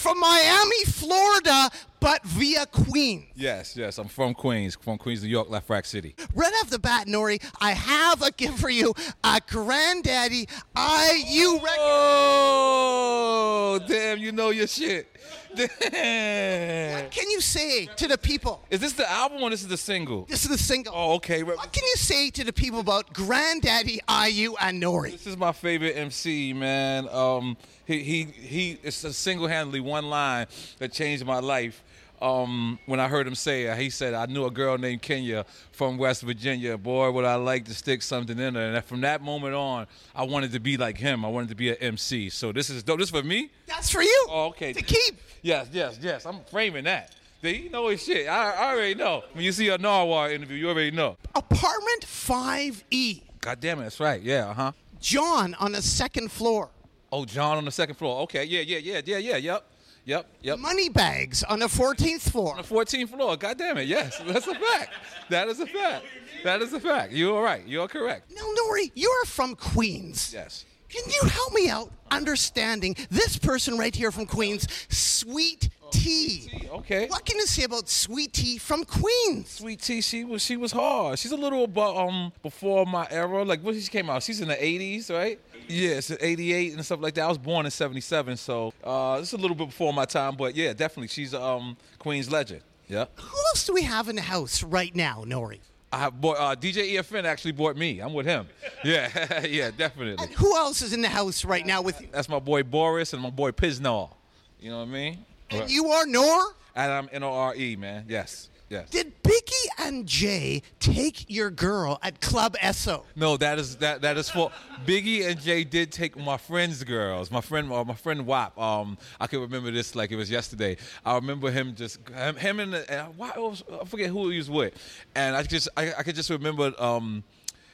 Speaker 1: From Miami, Florida, but via Queens.
Speaker 10: Yes, yes. I'm from Queens, from Queens, New York, LeFrak City.
Speaker 1: Right off the bat, N.O.R.E, I have a gift for you. A granddaddy IU record.
Speaker 10: Oh, damn! You know your shit.
Speaker 1: What can you say to the people?
Speaker 10: Is this the album or this is the single?
Speaker 1: This is the single.
Speaker 10: Oh, okay.
Speaker 1: What can you say to the people about Grand Daddy I.U. and N.O.R.E?
Speaker 10: This is my favorite MC, man. Um, he he he. It's a single-handedly one line that changed my life. Um, when I heard him say it, he said, "I knew a girl named Kenya from West Virginia. Boy, would I like to stick something in her." And from that moment on, I wanted to be like him. I wanted to be an MC. So this is dope. This is for me.
Speaker 1: That's for you.
Speaker 10: Oh, okay.
Speaker 1: To keep.
Speaker 10: Yes, yes, yes. I'm framing that. You know his shit. I, I already know. When you see a Nardwuar interview, you already know.
Speaker 1: Apartment 5E.
Speaker 10: God damn it, that's right. Yeah, uh huh.
Speaker 1: John on the second floor.
Speaker 10: Oh, John on the second floor. Okay, yeah, yeah, yeah, yeah, yeah, yep. Yep, yep.
Speaker 1: Money bags on the 14th floor.
Speaker 10: On the 14th floor. God damn it. Yes, that's a fact. That is a fact. That is a fact. You are right. You are correct.
Speaker 1: Now, N.O.R.E, you are from Queens.
Speaker 10: Yes.
Speaker 1: Can you help me out understanding this person right here from Queens, Sweet Tee?
Speaker 10: Okay.
Speaker 1: What can you say about Sweet Tee from Queens?
Speaker 10: Sweet Tee, she was she was hard. She's a little um before my era. Like when she came out, she's in the 80s, right? Yeah, it's 88 and stuff like that. I was born in 77, so uh, it's a little bit before my time, but yeah, definitely she's um Queens legend. Yeah.
Speaker 1: Who else do we have in the house right now, N.O.R.E?
Speaker 10: I have bought, uh, DJ EFN actually bought me. I'm with him. Yeah, yeah, definitely.
Speaker 1: And who else is in the house right now with you?
Speaker 10: That's my boy Boris and my boy Piznor. You know what I mean?
Speaker 1: And you are Nor?
Speaker 10: And I'm N O R E, man. Yes. Yes.
Speaker 1: Did Biggie and Jay take your girl at Club Esso?
Speaker 10: No, that is that that is for Biggie and Jay did take my friend's girls. My friend, uh, my friend Wap. Um, I can remember this like it was yesterday. I remember him just him, him and uh, why, I forget who he was with, and I just I, I could just remember um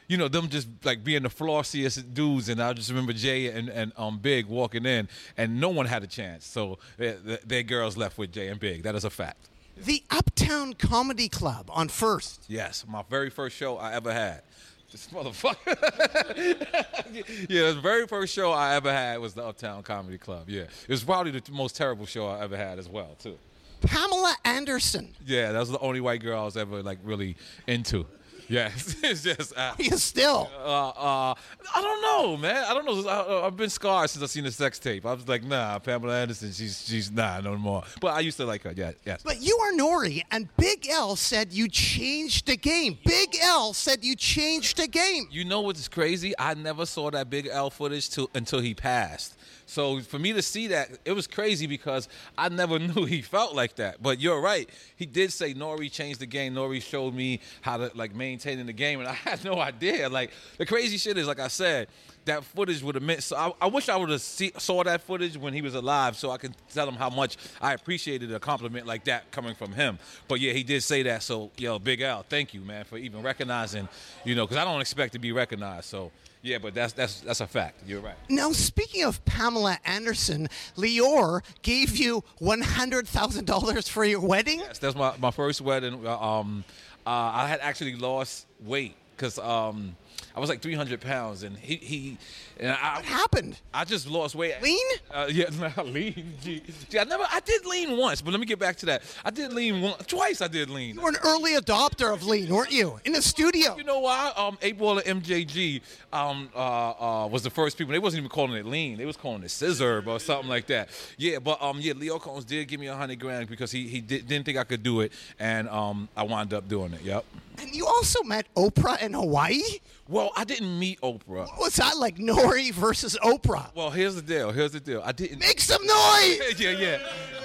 Speaker 10: you know, them just like being the flossiest dudes, and I just remember Jay and, and um Big walking in, and no one had a chance. So their, their girls left with Jay and Big. That is a fact.
Speaker 1: The Uptown Comedy Club on First.
Speaker 10: Yes, my very first show I ever had. This motherfucker. yeah, the very first show I ever had was the Uptown Comedy Club. Yeah, it was probably the most terrible show I ever had as well, too.
Speaker 1: Pamela Anderson.
Speaker 10: Yeah, that was the only white girl I was ever like really into. Yes, it's just. Uh,
Speaker 1: you still?
Speaker 10: Uh, uh, I don't know, man. I don't know. I, I've been scarred since I seen the sex tape. I was like, nah, Pamela Anderson. She's she's nah, no more. But I used to like her. Yeah, yes.
Speaker 1: But you are N.O.R.E, and Big L said you changed the game. Big L said you changed the game.
Speaker 10: You know what's crazy? I never saw that Big L footage till, until he passed. So for me to see that, it was crazy because I never knew he felt like that. But you're right. He did say N.O.R.E changed the game. N.O.R.E showed me how to like maintain in the game, and I had no idea. Like the crazy shit is, like I said, that footage would have meant. So I, I wish I would have saw that footage when he was alive, so I can tell him how much I appreciated a compliment like that coming from him. But yeah, he did say that. So yo, Big L, thank you, man, for even recognizing. You know, because I don't expect to be recognized. So. Yeah, but that's that's that's a fact. You're right.
Speaker 1: Now, speaking of Pamela Anderson, Lyor gave you one hundred thousand dollars for your wedding.
Speaker 10: Yes, that's my, my first wedding. Uh, Um, uh, I had actually lost weight because um, I was like 300 pounds, and he he. And I,
Speaker 1: what happened?
Speaker 10: I just lost weight.
Speaker 1: Lean?
Speaker 10: Uh, yeah, not lean. Gee. Gee, I never. I did lean once, but let me get back to that. I did lean once, twice. I did lean.
Speaker 1: You were an early adopter of lean, weren't you? In the studio.
Speaker 10: You know why? Um, Eight Ball and MJG um, uh, uh, was the first people. They wasn't even calling it lean. They was calling it scissor or something like that. Yeah, but um, yeah, Lyor Cohen did give me a hundred grand because he he did, didn't think I could do it, and um, I wound up doing it. Yep.
Speaker 1: And you also met Oprah in Hawaii.
Speaker 10: Well, I didn't meet Oprah.
Speaker 1: What was that like, N.O.R.E versus Oprah?
Speaker 10: Well, here's the deal. Here's the deal. I didn't
Speaker 1: make some noise.
Speaker 10: yeah, yeah.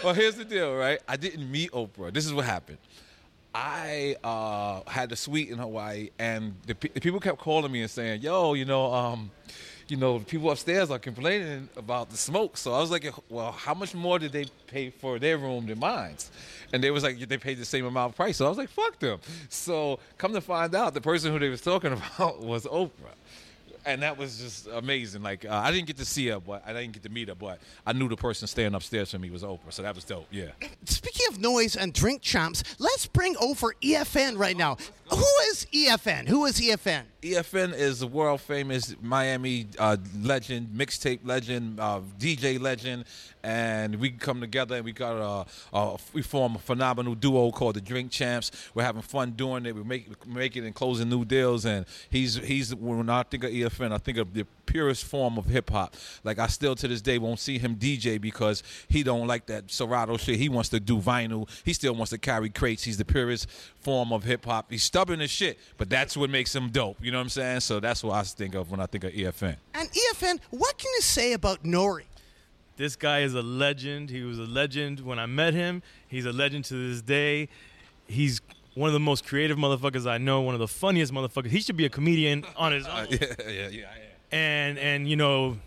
Speaker 10: Well, here's the deal, right? I didn't meet Oprah. This is what happened. I uh, had a suite in Hawaii, and the, pe- the people kept calling me and saying, "Yo, you know, um, you know, people upstairs are complaining about the smoke." So I was like, "Well, how much more did they pay for their room than mine?" And they was like, "They paid the same amount of price." So I was like, "Fuck them." So come to find out, the person who they was talking about was Oprah and that was just amazing. Like uh, I didn't get to see her, but I didn't get to meet her, but I knew the person staying upstairs from me was Oprah, so that was dope. Yeah.
Speaker 1: Speaking of noise and drink champs, let's bring over EFN right now. Who is EFN? Who is EFN?
Speaker 10: EFN is a world famous Miami uh, legend, mixtape legend, uh, DJ legend, and we come together and we got a, a we form a phenomenal duo called the Drink Champs. We're having fun doing it. We make making and closing new deals, and he's he's when I think of EFN, I think of the purest form of hip hop. Like I still to this day won't see him DJ because he don't like that Serato shit. He wants to do vinyl. He still wants to carry crates. He's the purest form of hip hop. He's stubborn as shit, but that's what makes him dope. You know what I'm saying? So that's what I think of when I think of EFN.
Speaker 1: And EFN, what can you say about N.O.R.E?
Speaker 11: This guy is a legend. He was a legend when I met him. He's a legend to this day. He's one of the most creative motherfuckers I know. One of the funniest motherfuckers. He should be a comedian on his uh, own.
Speaker 10: yeah, yeah, yeah.
Speaker 11: And and you know,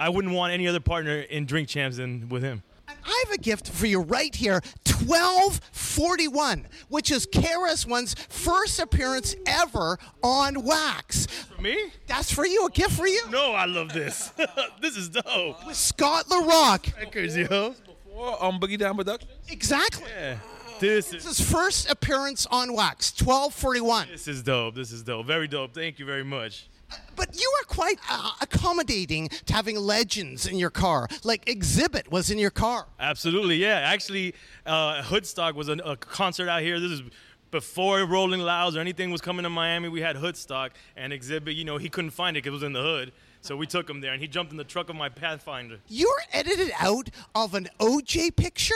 Speaker 11: I wouldn't want any other partner in Drink Champs than with him.
Speaker 1: I have a gift for you right here 1241, which is KRS-One's first appearance ever on Wax.
Speaker 11: For me?
Speaker 1: That's for you, a gift for you.
Speaker 11: No, I love this. this is dope.
Speaker 1: With Scott La Rock.
Speaker 11: Records, yo.
Speaker 10: Before um, Boogie Down Productions.
Speaker 1: Exactly.
Speaker 11: Yeah. This
Speaker 1: This
Speaker 11: is
Speaker 1: his first appearance on Wax, 1241.
Speaker 11: this is dope. This is dope. Very dope. Thank you very much.
Speaker 1: But you are quite uh, accommodating to having legends in your car. Like Xzibit was in your car.
Speaker 11: Absolutely, yeah. Actually, uh, Hoodstock was a, a concert out here. This is before Rolling Louds or anything was coming to Miami. We had Hoodstock and Xzibit. You know, he couldn't find it because it was in the hood. So we took him there, and he jumped in the truck of my Pathfinder.
Speaker 1: You're edited out of an OJ picture?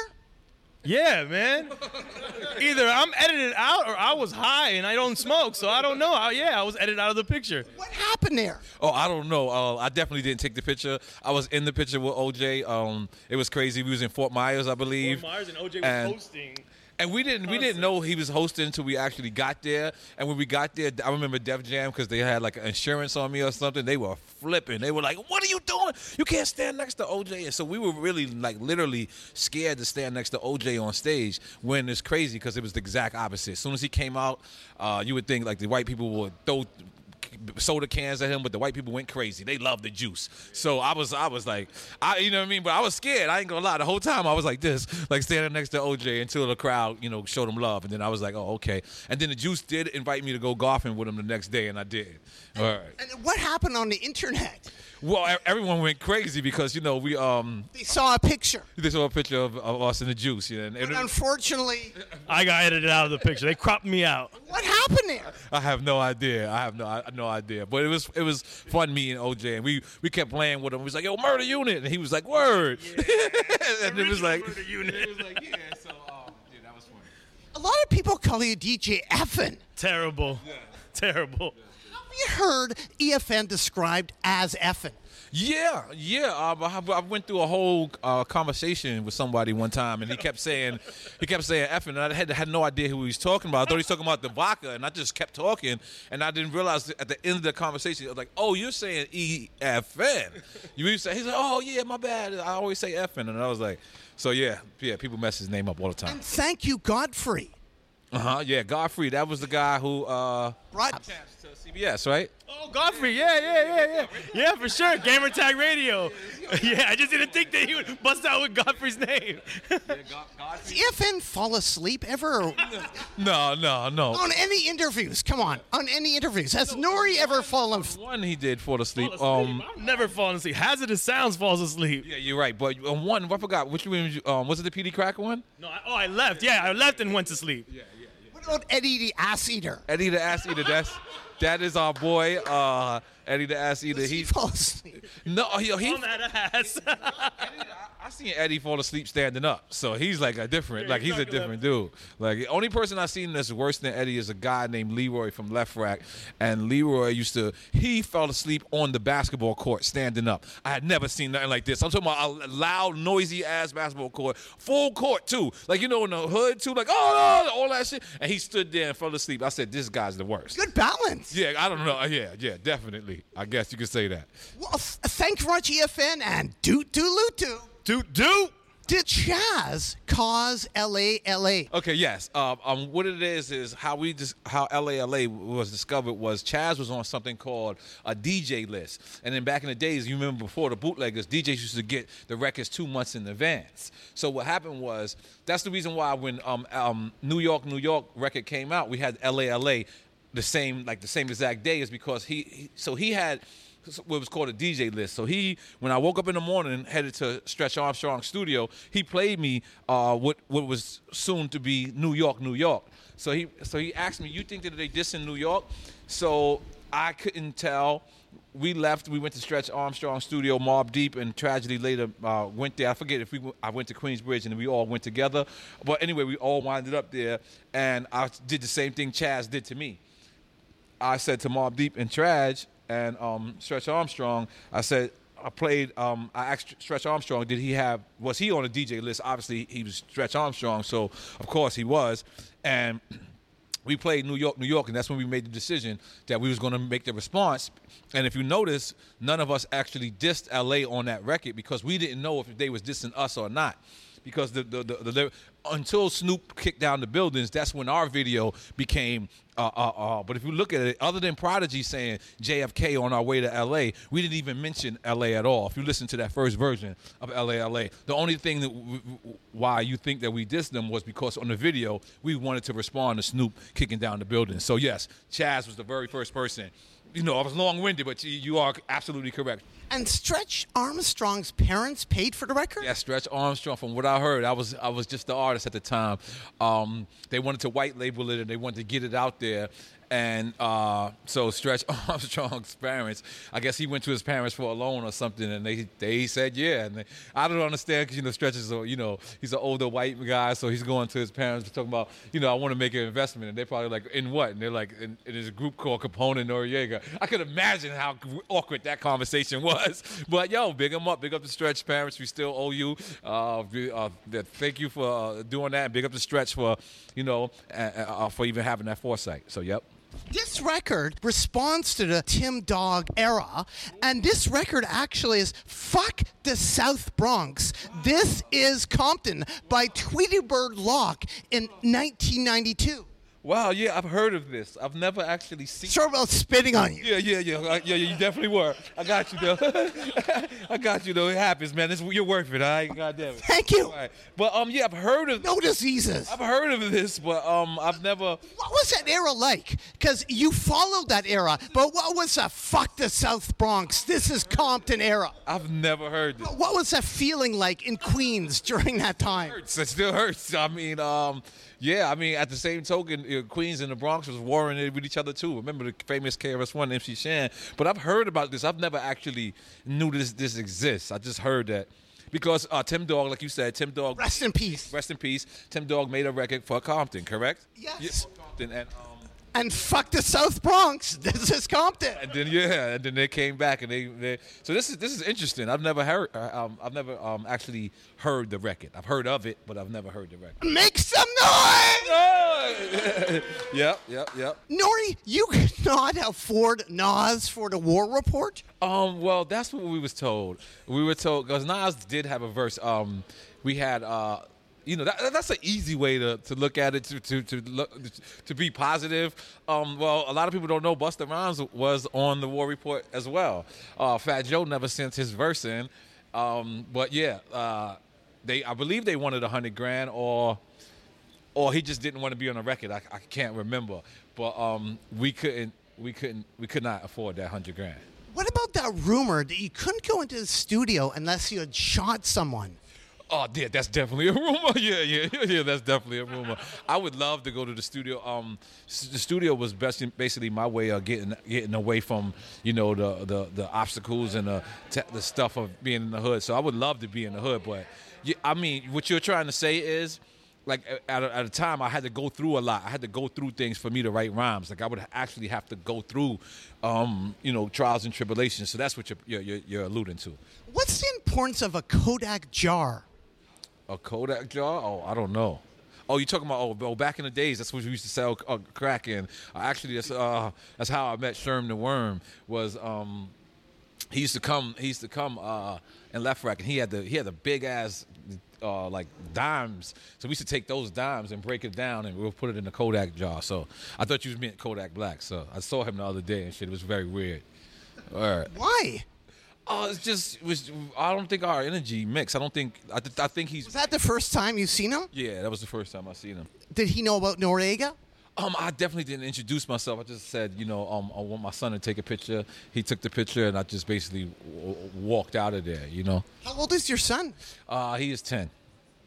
Speaker 11: Yeah, man. Either I'm edited out or I was high and I don't smoke, so I don't know. I, yeah, I was edited out of the picture.
Speaker 1: What happened there?
Speaker 10: Oh, I don't know. Uh, I definitely didn't take the picture. I was in the picture with OJ. Um, it was crazy. We was in Fort Myers, I believe.
Speaker 11: Fort Myers and OJ was
Speaker 10: And-
Speaker 11: hosting.
Speaker 10: And we didn't we didn't know he was hosting until we actually got there. And when we got there, I remember Def Jam because they had like insurance on me or something. They were flipping. They were like, "What are you doing? You can't stand next to OJ." And so we were really like literally scared to stand next to OJ on stage. When it's crazy because it was the exact opposite. As soon as he came out, uh, you would think like the white people would throw soda cans at him, but the white people went crazy. They loved the juice. So I was, I was like, I, you know what I mean. But I was scared. I ain't gonna lie. The whole time I was like this, like standing next to OJ until the crowd, you know, showed him love, and then I was like, oh, okay. And then the juice did invite me to go golfing with him the next day, and I did. All right.
Speaker 1: And what happened on the internet?
Speaker 10: Well, everyone went crazy because you know we um
Speaker 1: They saw a picture.
Speaker 10: they saw a picture of, of us in the juice, yeah, and, and
Speaker 1: And unfortunately,
Speaker 11: I got edited out of the picture. They cropped me out.
Speaker 1: what happened there?
Speaker 10: I have no idea. I have no I, no idea. But it was it was fun meeting OJ, and we we kept playing with him. We was like, "Yo, murder unit," and he was like, "Word," and it was like,
Speaker 11: Murder unit.
Speaker 10: it was like, yeah. So um, yeah, that was funny.
Speaker 1: A lot of people call you DJ Effin.
Speaker 11: Terrible. Terrible.
Speaker 1: Have you heard EFN described as Effin?
Speaker 10: Yeah, yeah. Um, I, I went through a whole uh, conversation with somebody one time, and he kept saying, he kept saying "effing," and I had had no idea who he was talking about. I thought he was talking about the vodka, and I just kept talking, and I didn't realize at the end of the conversation, I was like, "Oh, you're saying E F N." You say he's like, "Oh yeah, my bad. I always say effing," and I was like, "So yeah, yeah." People mess his name up all the time.
Speaker 1: And thank you, Godfrey.
Speaker 10: Uh huh. Yeah, Godfrey. That was the guy who uh,
Speaker 1: Brought
Speaker 10: to CBS, right?
Speaker 11: Oh, Godfrey. Yeah, yeah, yeah, yeah. Yeah, for sure. Gamer Tag Radio. Yeah, I just didn't think that he would bust out with Godfrey's name.
Speaker 1: Does EFN fall asleep ever?
Speaker 10: No, no, no.
Speaker 1: on any interviews? Come on. On any interviews. Has N.O.R.E ever fallen?
Speaker 10: One he did fall asleep.
Speaker 11: Fall asleep.
Speaker 10: Um,
Speaker 11: I've never fallen asleep. Hazardous Sounds falls asleep.
Speaker 10: Yeah, you're right. But um, one, I forgot which one. was you- Um, was it the PD Cracker one?
Speaker 11: No, I, oh, I left. Yeah, I left and went to sleep. Yeah,
Speaker 1: What about Eddie the Ass Eater?
Speaker 10: Eddie the Ass Eater. That's that is our boy. Uh, Eddie the Ass Eater.
Speaker 1: Does he
Speaker 10: He
Speaker 1: fall asleep?
Speaker 10: no, he, he
Speaker 11: On that ass.
Speaker 10: I seen Eddie fall asleep standing up, so he's like a different,
Speaker 11: Yeah,
Speaker 10: like
Speaker 11: he's
Speaker 10: he's a different dude. Like the only person I seen that's worse than Eddie is a guy named Leroy from LeFrak, and Leroy used to he fell asleep on the basketball court standing up. I had never seen nothing like this. I'm talking about a loud, noisy ass basketball court, full court too, like you know in the hood too, like oh no, all that shit, and he stood there and fell asleep. I said, this guy's the worst.
Speaker 1: Good balance.
Speaker 10: Yeah, I don't know. Uh, yeah, yeah, definitely. I guess you could say that.
Speaker 1: Well, th- thank much, EFN, and doot doot loot doot.
Speaker 11: Doot doot.
Speaker 1: Did Chaz cause LA LA?
Speaker 10: Okay, yes. Um, um, what it is is how we just how LALA was discovered was Chaz was on something called a DJ list, and then back in the days, you remember before the bootleggers, DJs used to get the records two months in advance. So what happened was that's the reason why when um, um, New York New York record came out, we had LALA the same like the same exact day is because he, he so he had what was called a DJ list. So he, when I woke up in the morning, headed to Stretch Armstrong studio, he played me uh, what what was soon to be New York, New York. So he so he asked me, "You think that they diss in New York?" So I couldn't tell. We left. We went to Stretch Armstrong studio, Mobb Deep, and tragedy later uh, went there. I forget if we I went to Queensbridge and we all went together. But anyway, we all winded up there, and I did the same thing Chaz did to me. I said to Mobb Deep and Traj and um, Stretch Armstrong, I said, I played. Um, I asked Stretch Armstrong, did he have? Was he on a DJ list? Obviously, he was Stretch Armstrong, so of course he was. And we played New York, New York, and that's when we made the decision that we was going to make the response. And if you notice, none of us actually dissed LA on that record because we didn't know if they was dissing us or not. Because the the, the, the, until Snoop kicked down the buildings, that's when our video became. Uh, uh, uh, but if you look at it, other than Prodigy saying JFK on our way to LA, we didn't even mention LA at all. If you listen to that first version of LA, LA, the only thing that w- w- why you think that we dissed them was because on the video we wanted to respond to Snoop kicking down the building. So yes, Chaz was the very first person. You know, I was long-winded, but you, you are absolutely correct.
Speaker 1: And Stretch Armstrong's parents paid for the record?
Speaker 10: Yeah, Stretch Armstrong. From what I heard, I was I was just the artist at the time. Um, they wanted to white label it and they wanted to get it out there. And uh, so Stretch Armstrong's parents, I guess he went to his parents for a loan or something, and they they said yeah. And they, I don't understand because you know Stretch is a, you know he's an older white guy, so he's going to his parents talking about you know I want to make an investment, and they're probably like in what? And they're like in, in this group called Capone and Noreaga. I could imagine how awkward that conversation was. But yo, big him up, big up the Stretch parents. We still owe you. Uh, uh, thank you for uh, doing that. Big up the Stretch for you know uh, for even having that foresight. So yep.
Speaker 1: This record responds to the Tim Dog era, and this record actually is Fuck the South Bronx. This is Compton by Tweedy Bird Loc in 1992.
Speaker 10: Wow, yeah, I've heard of this. I've never actually seen.
Speaker 1: Sure, about spitting on you.
Speaker 10: Yeah, yeah, yeah, uh, yeah, yeah. You definitely were. I got you though. I got you though. It happens, man. It's, you're worth it. All right, God damn it.
Speaker 1: Thank you.
Speaker 10: All right. But um, yeah, I've heard of.
Speaker 1: No diseases.
Speaker 10: I've heard of this, but um, I've never.
Speaker 1: What was that era like? Because you followed that era, but what was a fuck the South Bronx? This is Compton era.
Speaker 10: I've never heard this.
Speaker 1: What was that feeling like in Queens during that time?
Speaker 10: hurts. It still hurts. I mean, um, yeah. I mean, at the same token, uh, Queens and the Bronx was warring it with each other too. Remember the famous KRS One MC Shan? But I've heard about this. I've never actually knew this this exists. I just heard that. Because uh, Tim Dog, like you said, Tim Dog.
Speaker 1: Rest in peace.
Speaker 10: Rest in peace. Tim Dog made a record for Compton, correct?
Speaker 1: Yes.
Speaker 10: for Compton, and um,
Speaker 1: And fuck the South Bronx. This is Compton.
Speaker 10: and then yeah, and then they came back and they, they so this is this is interesting. I've never heard uh, um, I've never um, actually heard the record. I've heard of it, but I've never heard the record.
Speaker 1: Make some noise!
Speaker 10: yep, yep, yep.
Speaker 1: N.O.R.E, you could not afford Nas for the war report?
Speaker 10: Um, well, that's what we was told. We were told because Nas did have a verse. Um, we had uh. You know that, that's an easy way to, to look at it to to to look to be positive. Um, well, a lot of people don't know Busta Rhymes was on the War Report as well. Uh, Fat Joe never sent his verse in, um, but yeah, uh, they I believe they wanted a hundred grand or or he just didn't want to be on the record. I, I can't remember, but um, we couldn't we couldn't we could not afford that hundred grand.
Speaker 1: What about that rumor that you couldn't go into the studio unless you had shot someone?
Speaker 10: Oh, yeah, that's definitely a rumor. Yeah, yeah, yeah, that's definitely a rumor. I would love to go to the studio. Um, the studio was best, basically my way of getting getting away from you know the the, the obstacles and the the stuff of being in the hood. So I would love to be in the hood, but yeah, I mean, what you're trying to say is. Like at a, at a time, I had to go through a lot. I had to go through things for me to write rhymes. Like I would actually have to go through, um, you know, trials and tribulations. So that's what you're, you're, you're alluding to.
Speaker 1: What's the importance of a Kodak jar?
Speaker 10: A Kodak jar? Oh, I don't know. Oh, you talking about oh, oh, back in the days? That's what we used to sell uh, crack in. Uh, actually, that's uh, that's how I met Sherm the Worm. Was um, he used to come? He used to come uh, in LeFrak, and he had the he had the big ass uh, like dimes. So we used to take those dimes and break it down, and we'll put it in the Kodak jar. So I thought you was meant Kodak Black. So I saw him the other day and shit. It was very weird. All right.
Speaker 1: Why?
Speaker 10: Oh, it's just it was. I don't think our energy mix. I don't think. I, th- I think he's.
Speaker 1: Was that the first time you seen him?
Speaker 10: Yeah, that was the first time I seen him.
Speaker 1: Did he know about Noreaga?
Speaker 10: Um, I definitely didn't introduce myself. I just said, you know, um, I want my son to take a picture. He took the picture, and I just basically w- walked out of there. You know.
Speaker 1: How old is your son?
Speaker 10: Uh, he is 10.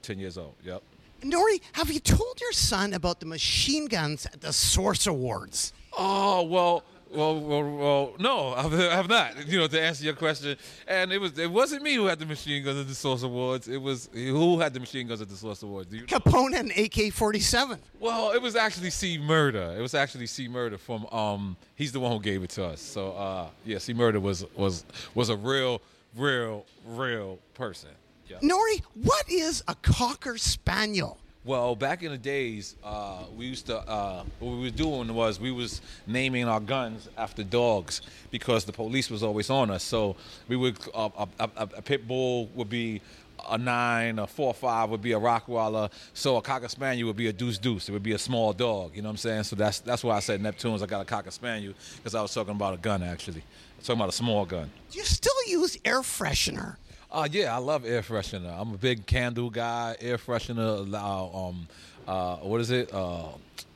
Speaker 10: 10 years old. Yep.
Speaker 1: N.O.R.E, have you told your son about the machine guns at the Source Awards?
Speaker 10: Oh well, well, well, well no, I have not. You know, to answer your question, and it was it wasn't me who had the machine guns at the Source Awards. It was who had the machine guns at the Source Awards. You know?
Speaker 1: Capone and AK-47.
Speaker 10: Well, it was actually C Murder. It was actually C Murder from um. He's the one who gave it to us. So uh, yeah, C Murder was was was a real, real, real person. Yeah.
Speaker 1: N.O.R.E, what is a cocker spaniel?
Speaker 10: Well, back in the days, uh, we used to. Uh, what we were doing was we was naming our guns after dogs because the police was always on us. So we would uh, a, a, a, pit bull would be a nine, a four or five would be a Rockwaller. So a cocker spaniel would be a deuce deuce. It would be a small dog. You know what I'm saying? So that's that's why I said Neptunes. I got a cocker spaniel because I was talking about a gun actually. talking about a small gun.
Speaker 1: You still use air freshener?
Speaker 10: Uh, yeah, I love air freshener. I'm a big candle guy. Air freshener, uh, um, uh, what is it? Uh,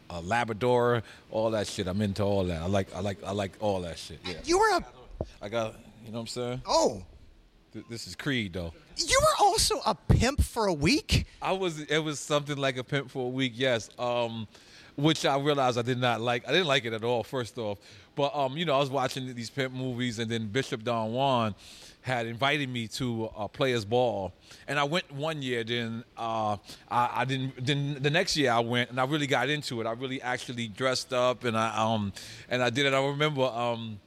Speaker 10: uh, Labrador, all that shit. I'm into all that. I like, I like, I like all that shit. Yeah.
Speaker 1: You were a
Speaker 10: I got, you know what I'm saying?
Speaker 1: oh,
Speaker 10: Th- This is Creed though.
Speaker 1: you were also a pimp for a week.
Speaker 10: I was, it was something like a pimp for a week. Yes. Um, which I realized I did not like. I didn't like it at all. First off, but um, you know, I was watching these pimp movies, and then Bishop Don Juan had invited me to a players ball, and I went one year. Then uh, I, I didn't. Then the next year I went, and I really got into it. I really actually dressed up, and I um, and I did it. I remember um.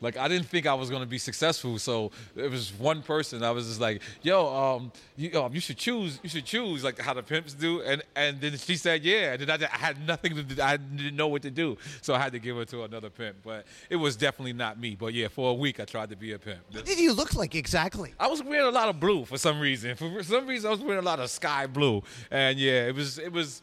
Speaker 10: Like I didn't think I was gonna be successful, so it was one person. I was just like, "Yo, um, you, um, you should choose. You should choose like how the pimps do." And and then she said, "Yeah." And then I, I had nothing to. do. I didn't know what to do, so I had to give it to another pimp. But it was definitely not me. But yeah, for a week I tried to be a pimp.
Speaker 1: What did you look like exactly?
Speaker 10: I was wearing a lot of blue for some reason. For some reason, I was wearing a lot of sky blue, and yeah, it was it was.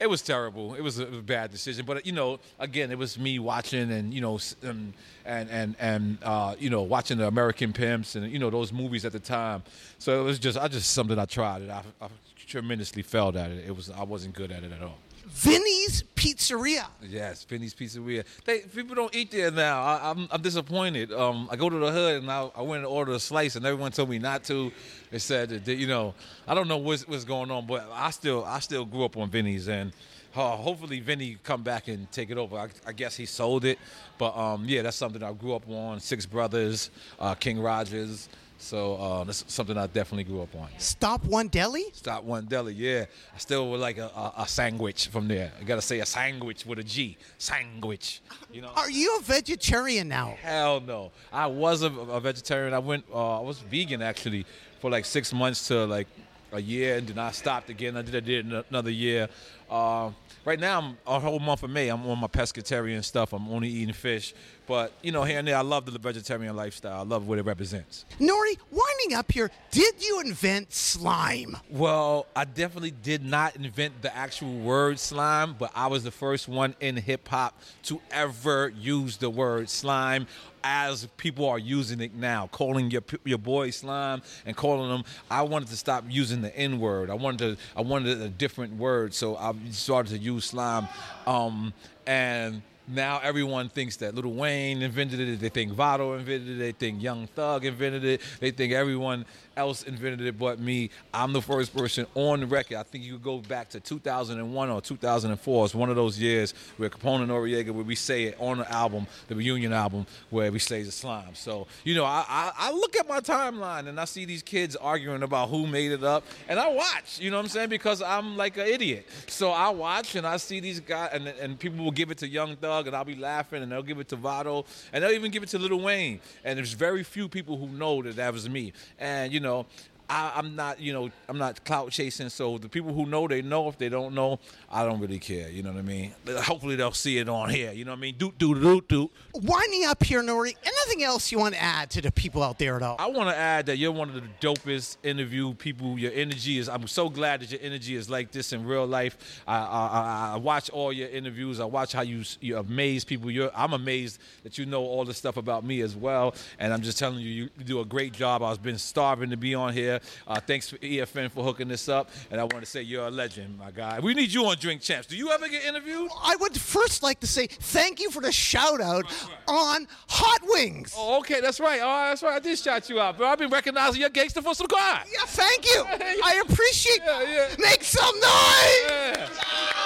Speaker 10: It was terrible. It was a, bad decision, but you know, again, it was me watching and you know, s- um, and and and uh, you know, watching the American Pimps and you know those movies at the time. So it was just, I just something I tried it. I, I tremendously failed at it. It was, I wasn't good at it at all.
Speaker 1: Vinny's Pizzeria.
Speaker 10: Yes, Vinny's Pizzeria. They people don't eat there now. I, I'm I'm disappointed. Um, I go to the hood and I, I went and ordered a slice and everyone told me not to. They said that you know I don't know what's what's going on, but I still I still grew up on Vinny's and. Uh, hopefully Vinny come back and take it over. I, I guess he sold it, but um, yeah, that's something I grew up on. Six Brothers, uh, King Rogers. So uh, that's something I definitely grew up on.
Speaker 1: Stop One Deli.
Speaker 10: Stop one deli, yeah. I still would like a, a, a sandwich from there. I gotta say a sandwich with a G. Sandwich. You know.
Speaker 1: Are you a vegetarian now?
Speaker 10: Hell no. I was a, a vegetarian. I went. Uh, I was vegan actually for like six months to like a year, and then I stopped again. I did. I did another year. Uh, right now, I'm a whole month of May. I'm on my pescatarian stuff. I'm only eating fish, but you know, here and there, I love the vegetarian lifestyle. I love what it represents.
Speaker 1: N.O.R.E, winding up here, did you invent slime?
Speaker 10: Well, I definitely did not invent the actual word slime, but I was the first one in hip hop to ever use the word slime as people are using it now, calling your your boy slime and calling them. I wanted to stop using the N word. I wanted to. I wanted a different word, so I started to use slime, um, and. Now everyone thinks that Lil Wayne invented it. They think Vado invented it. They think Young Thug invented it. They think everyone else invented it but me. I'm the first person on the record. I think you go back to 2001 or 2004. It's one of those years where Capone and Noreaga, where we say it on the album, the reunion album, where we say the slime. So, you know, I, I, I look at my timeline and I see these kids arguing about who made it up, and I watch, you know what I'm saying? Because I'm like an idiot. So I watch and I see these guys, and, and people will give it to Young Thug, and I'll be laughing, and they'll give it to Vado, and they'll even give it to Lil Wayne. And there's very few people who know that that was me. And, you know, know, I, I'm not, you know, I'm not clout chasing. So the people who know, they know. If they don't know, I don't really care. You know what I mean? Hopefully they'll see it on here. You know what I mean? Doot doot doot doot.
Speaker 1: Winding up here, N.O.R.E, anything else you want to add to the people out there at all?
Speaker 10: I want to add that you're one of the dopest interview people. Your energy is. I'm so glad that your energy is like this in real life. I, I, I, I watch all your interviews. I watch how you you amaze people. You're, I'm amazed that you know all the stuff about me as well. And I'm just telling you, you do a great job. I've been starving to be on here. Uh, thanks for EFN for hooking this up. And I want to say you're a legend, my guy. We need you on Drink Champs. Do you ever get interviewed?
Speaker 1: I would first like to say thank you for the shout out on Hot Wings.
Speaker 10: Oh, okay, that's right. Oh, that's right. I did shout you out, bro. I've been recognizing your gangster for some time.
Speaker 1: Yeah, thank you. I appreciate. It. Make some noise.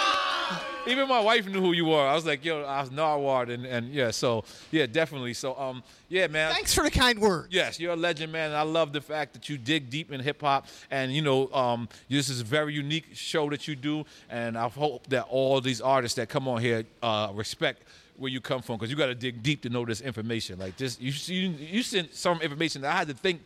Speaker 10: Even my wife knew who you were. I was like, yo, I was Nardwuar, and, and yeah, so yeah, definitely. So um, yeah, man.
Speaker 1: Thanks for the kind word.
Speaker 10: Yes, you're a legend, man. And I love the fact that you dig deep in hip hop, and you know, um, this is a very unique show that you do, and I hope that all these artists that come on here uh, respect where you come from, because you got to dig deep to know this information. Like this, you you, you sent some information that I had to think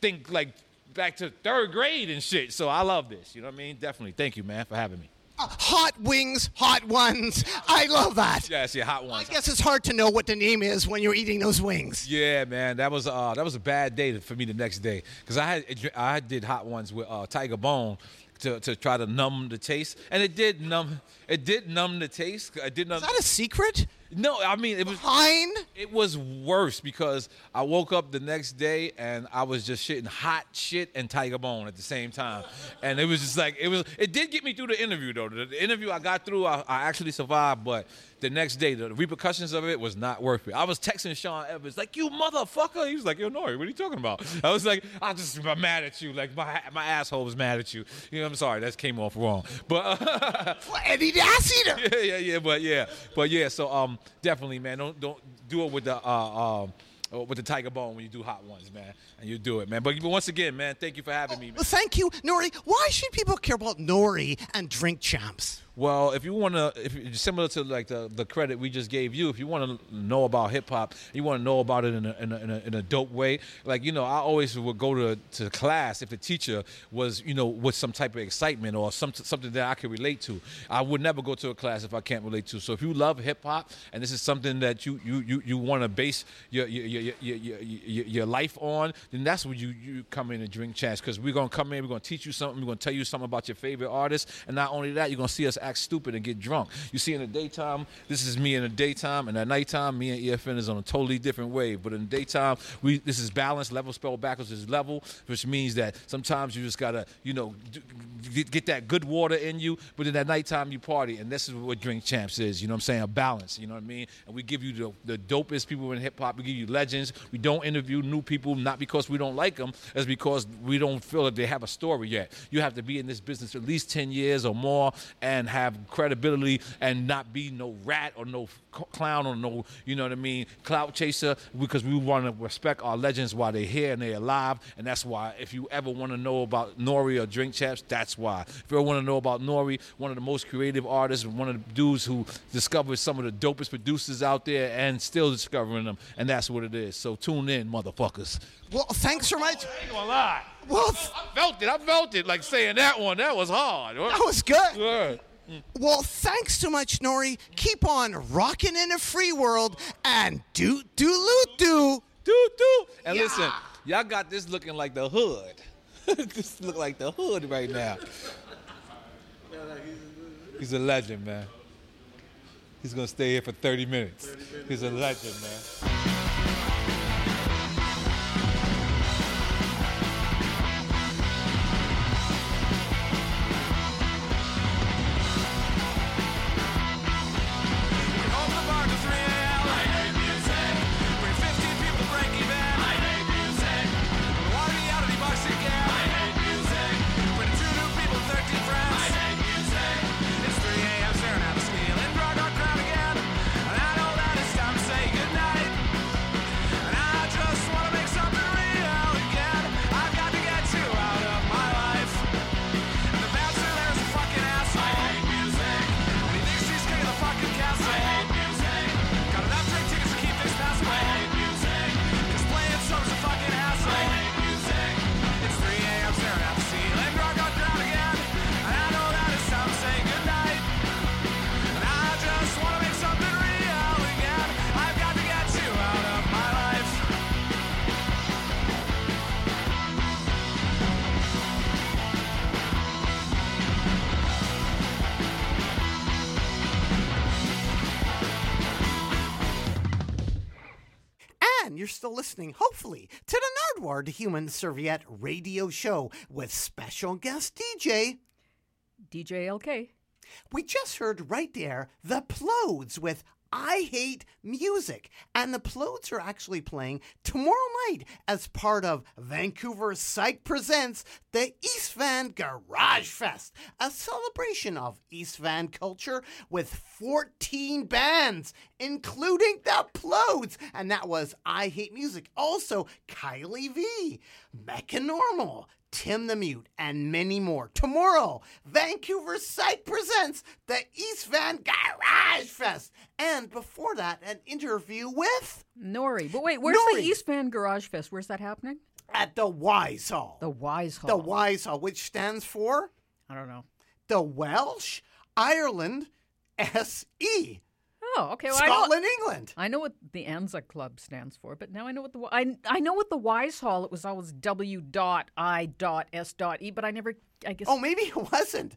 Speaker 10: think like back to third grade and shit. So I love this. You know what I mean? Definitely. Thank you, man, for having me.
Speaker 1: Uh, hot wings, hot ones. I love that.
Speaker 10: Yes, yeah, hot ones.
Speaker 1: I guess it's hard to know what the name is when you're eating those wings.
Speaker 10: Yeah, man, that was uh, that was a bad day for me the next day because I had I did hot ones with uh, Tiger Bone to, to try to numb the taste, and it did numb it did numb the taste. It did numb.
Speaker 1: Is that a secret?
Speaker 10: No, I mean it was
Speaker 1: fine.
Speaker 10: It was worse because I woke up the next day and I was just shitting hot shit and Tiger Bone at the same time, and it was just like it was. It did get me through the interview though. The, the interview I got through, I, I actually survived, but the next day the repercussions of it was not worth it. I was texting Sean Evans like, "You motherfucker!" He was like, "Yo, N.O.R.E, what are you talking about?" I was like, "I'm just mad at you. Like my my asshole was mad at you. You know, I'm sorry, that came off wrong, but uh,
Speaker 1: Eddie the ass eater.
Speaker 10: yeah, yeah, yeah, but yeah, but yeah. So um, definitely, man, don't don't do it with the uh um. With the tiger bone when you do hot ones, man, and you do it, man. But, but once again, man, thank you for having me. Man.
Speaker 1: Well, thank you, N.O.R.E. Why should people care about N.O.R.E and Drink Champs?
Speaker 10: Well, if you want to, if similar to like the, the credit we just gave you, if you want to know about hip hop, you want to know about it in a, in, a, in, a, in a dope way. Like you know, I always would go to to class if the teacher was you know with some type of excitement or some something that I could relate to. I would never go to a class if I can't relate to. So if you love hip hop and this is something that you you you, you want to base your your, your your, your your life on, then that's when you you come in and Drink Champs because we're gonna come in, we're gonna teach you something, we're gonna tell you something about your favorite artist, and not only that, you're gonna see us act stupid and get drunk. You see, in the daytime, this is me in the daytime, and at nighttime, me and EFN is on a totally different wave. But in the daytime, we this is balanced. Level spelled backwards is level, which means that sometimes you just gotta, you know, get, get that good water in you. But in that nighttime, you party, and this is what Drink Champs is. You know what I'm saying? A balance. You know what I mean? And we give you the, the dopest people in hip hop. We give you legends. We don't interview new people, not because we don't like them, it's because we don't feel that they have a story yet. You have to be in this business at least 10 years or more and have credibility and not be no rat or no clown or no, you know what I mean, clout chaser because we want to respect our legends while they're here and they're alive. And that's why if you ever want to know about N.O.R.E or Drink Champs, that's why. If you ever want to know about N.O.R.E, one of the most creative artists, one of the dudes who discovered some of the dopest producers out there and still discovering them. And that's what it is. So tune in, motherfuckers.
Speaker 1: Well, thanks so much.
Speaker 10: I ain't gonna lie.
Speaker 1: Well,
Speaker 10: I felt it. I felt it. Like saying that one. That was hard.
Speaker 1: That was good.
Speaker 10: Yeah. Mm.
Speaker 1: Well, thanks so much, N.O.R.E. Keep on rocking in a free world and do do loot do.
Speaker 10: Do do. And listen, y'all got this looking like the hood. this look like the hood right now. He's a legend, man. He's gonna stay here for 30 minutes. He's a legend, man.
Speaker 1: Listening, hopefully, to the Nardwuar to Human Serviette radio show with special guest DJ
Speaker 2: DJ LK.
Speaker 1: We just heard right there the Plodes with I Hate Music. And the Plodes are actually playing tomorrow night as part of Vancouver Psych Presents the East Van Garage Fest, a celebration of East Van culture with 14 bands, including the Plodes. And that was I Hate Music. Also, Kylie V, Mechanormal, Tim the Mute, and many more. Tomorrow, Vancouver Psych presents the East Van Garage Fest. And before that, an interview with
Speaker 2: N.O.R.E. But wait, where's
Speaker 1: N.O.R.E.
Speaker 2: the East Van Garage Fest? Where's that happening?
Speaker 1: at the Wise Hall.
Speaker 2: The Wise Hall.
Speaker 1: The Wise Hall, which stands for
Speaker 2: I don't know.
Speaker 1: the Welsh Ireland SE.
Speaker 2: Oh, okay. Well, I know-
Speaker 1: Scotland, England.
Speaker 2: I know what the Anza Club stands for, but now I know what the I I know what the Wise Hall. It was always W dot I dot S dot E, but I never. I guess.
Speaker 1: Oh, maybe it wasn't.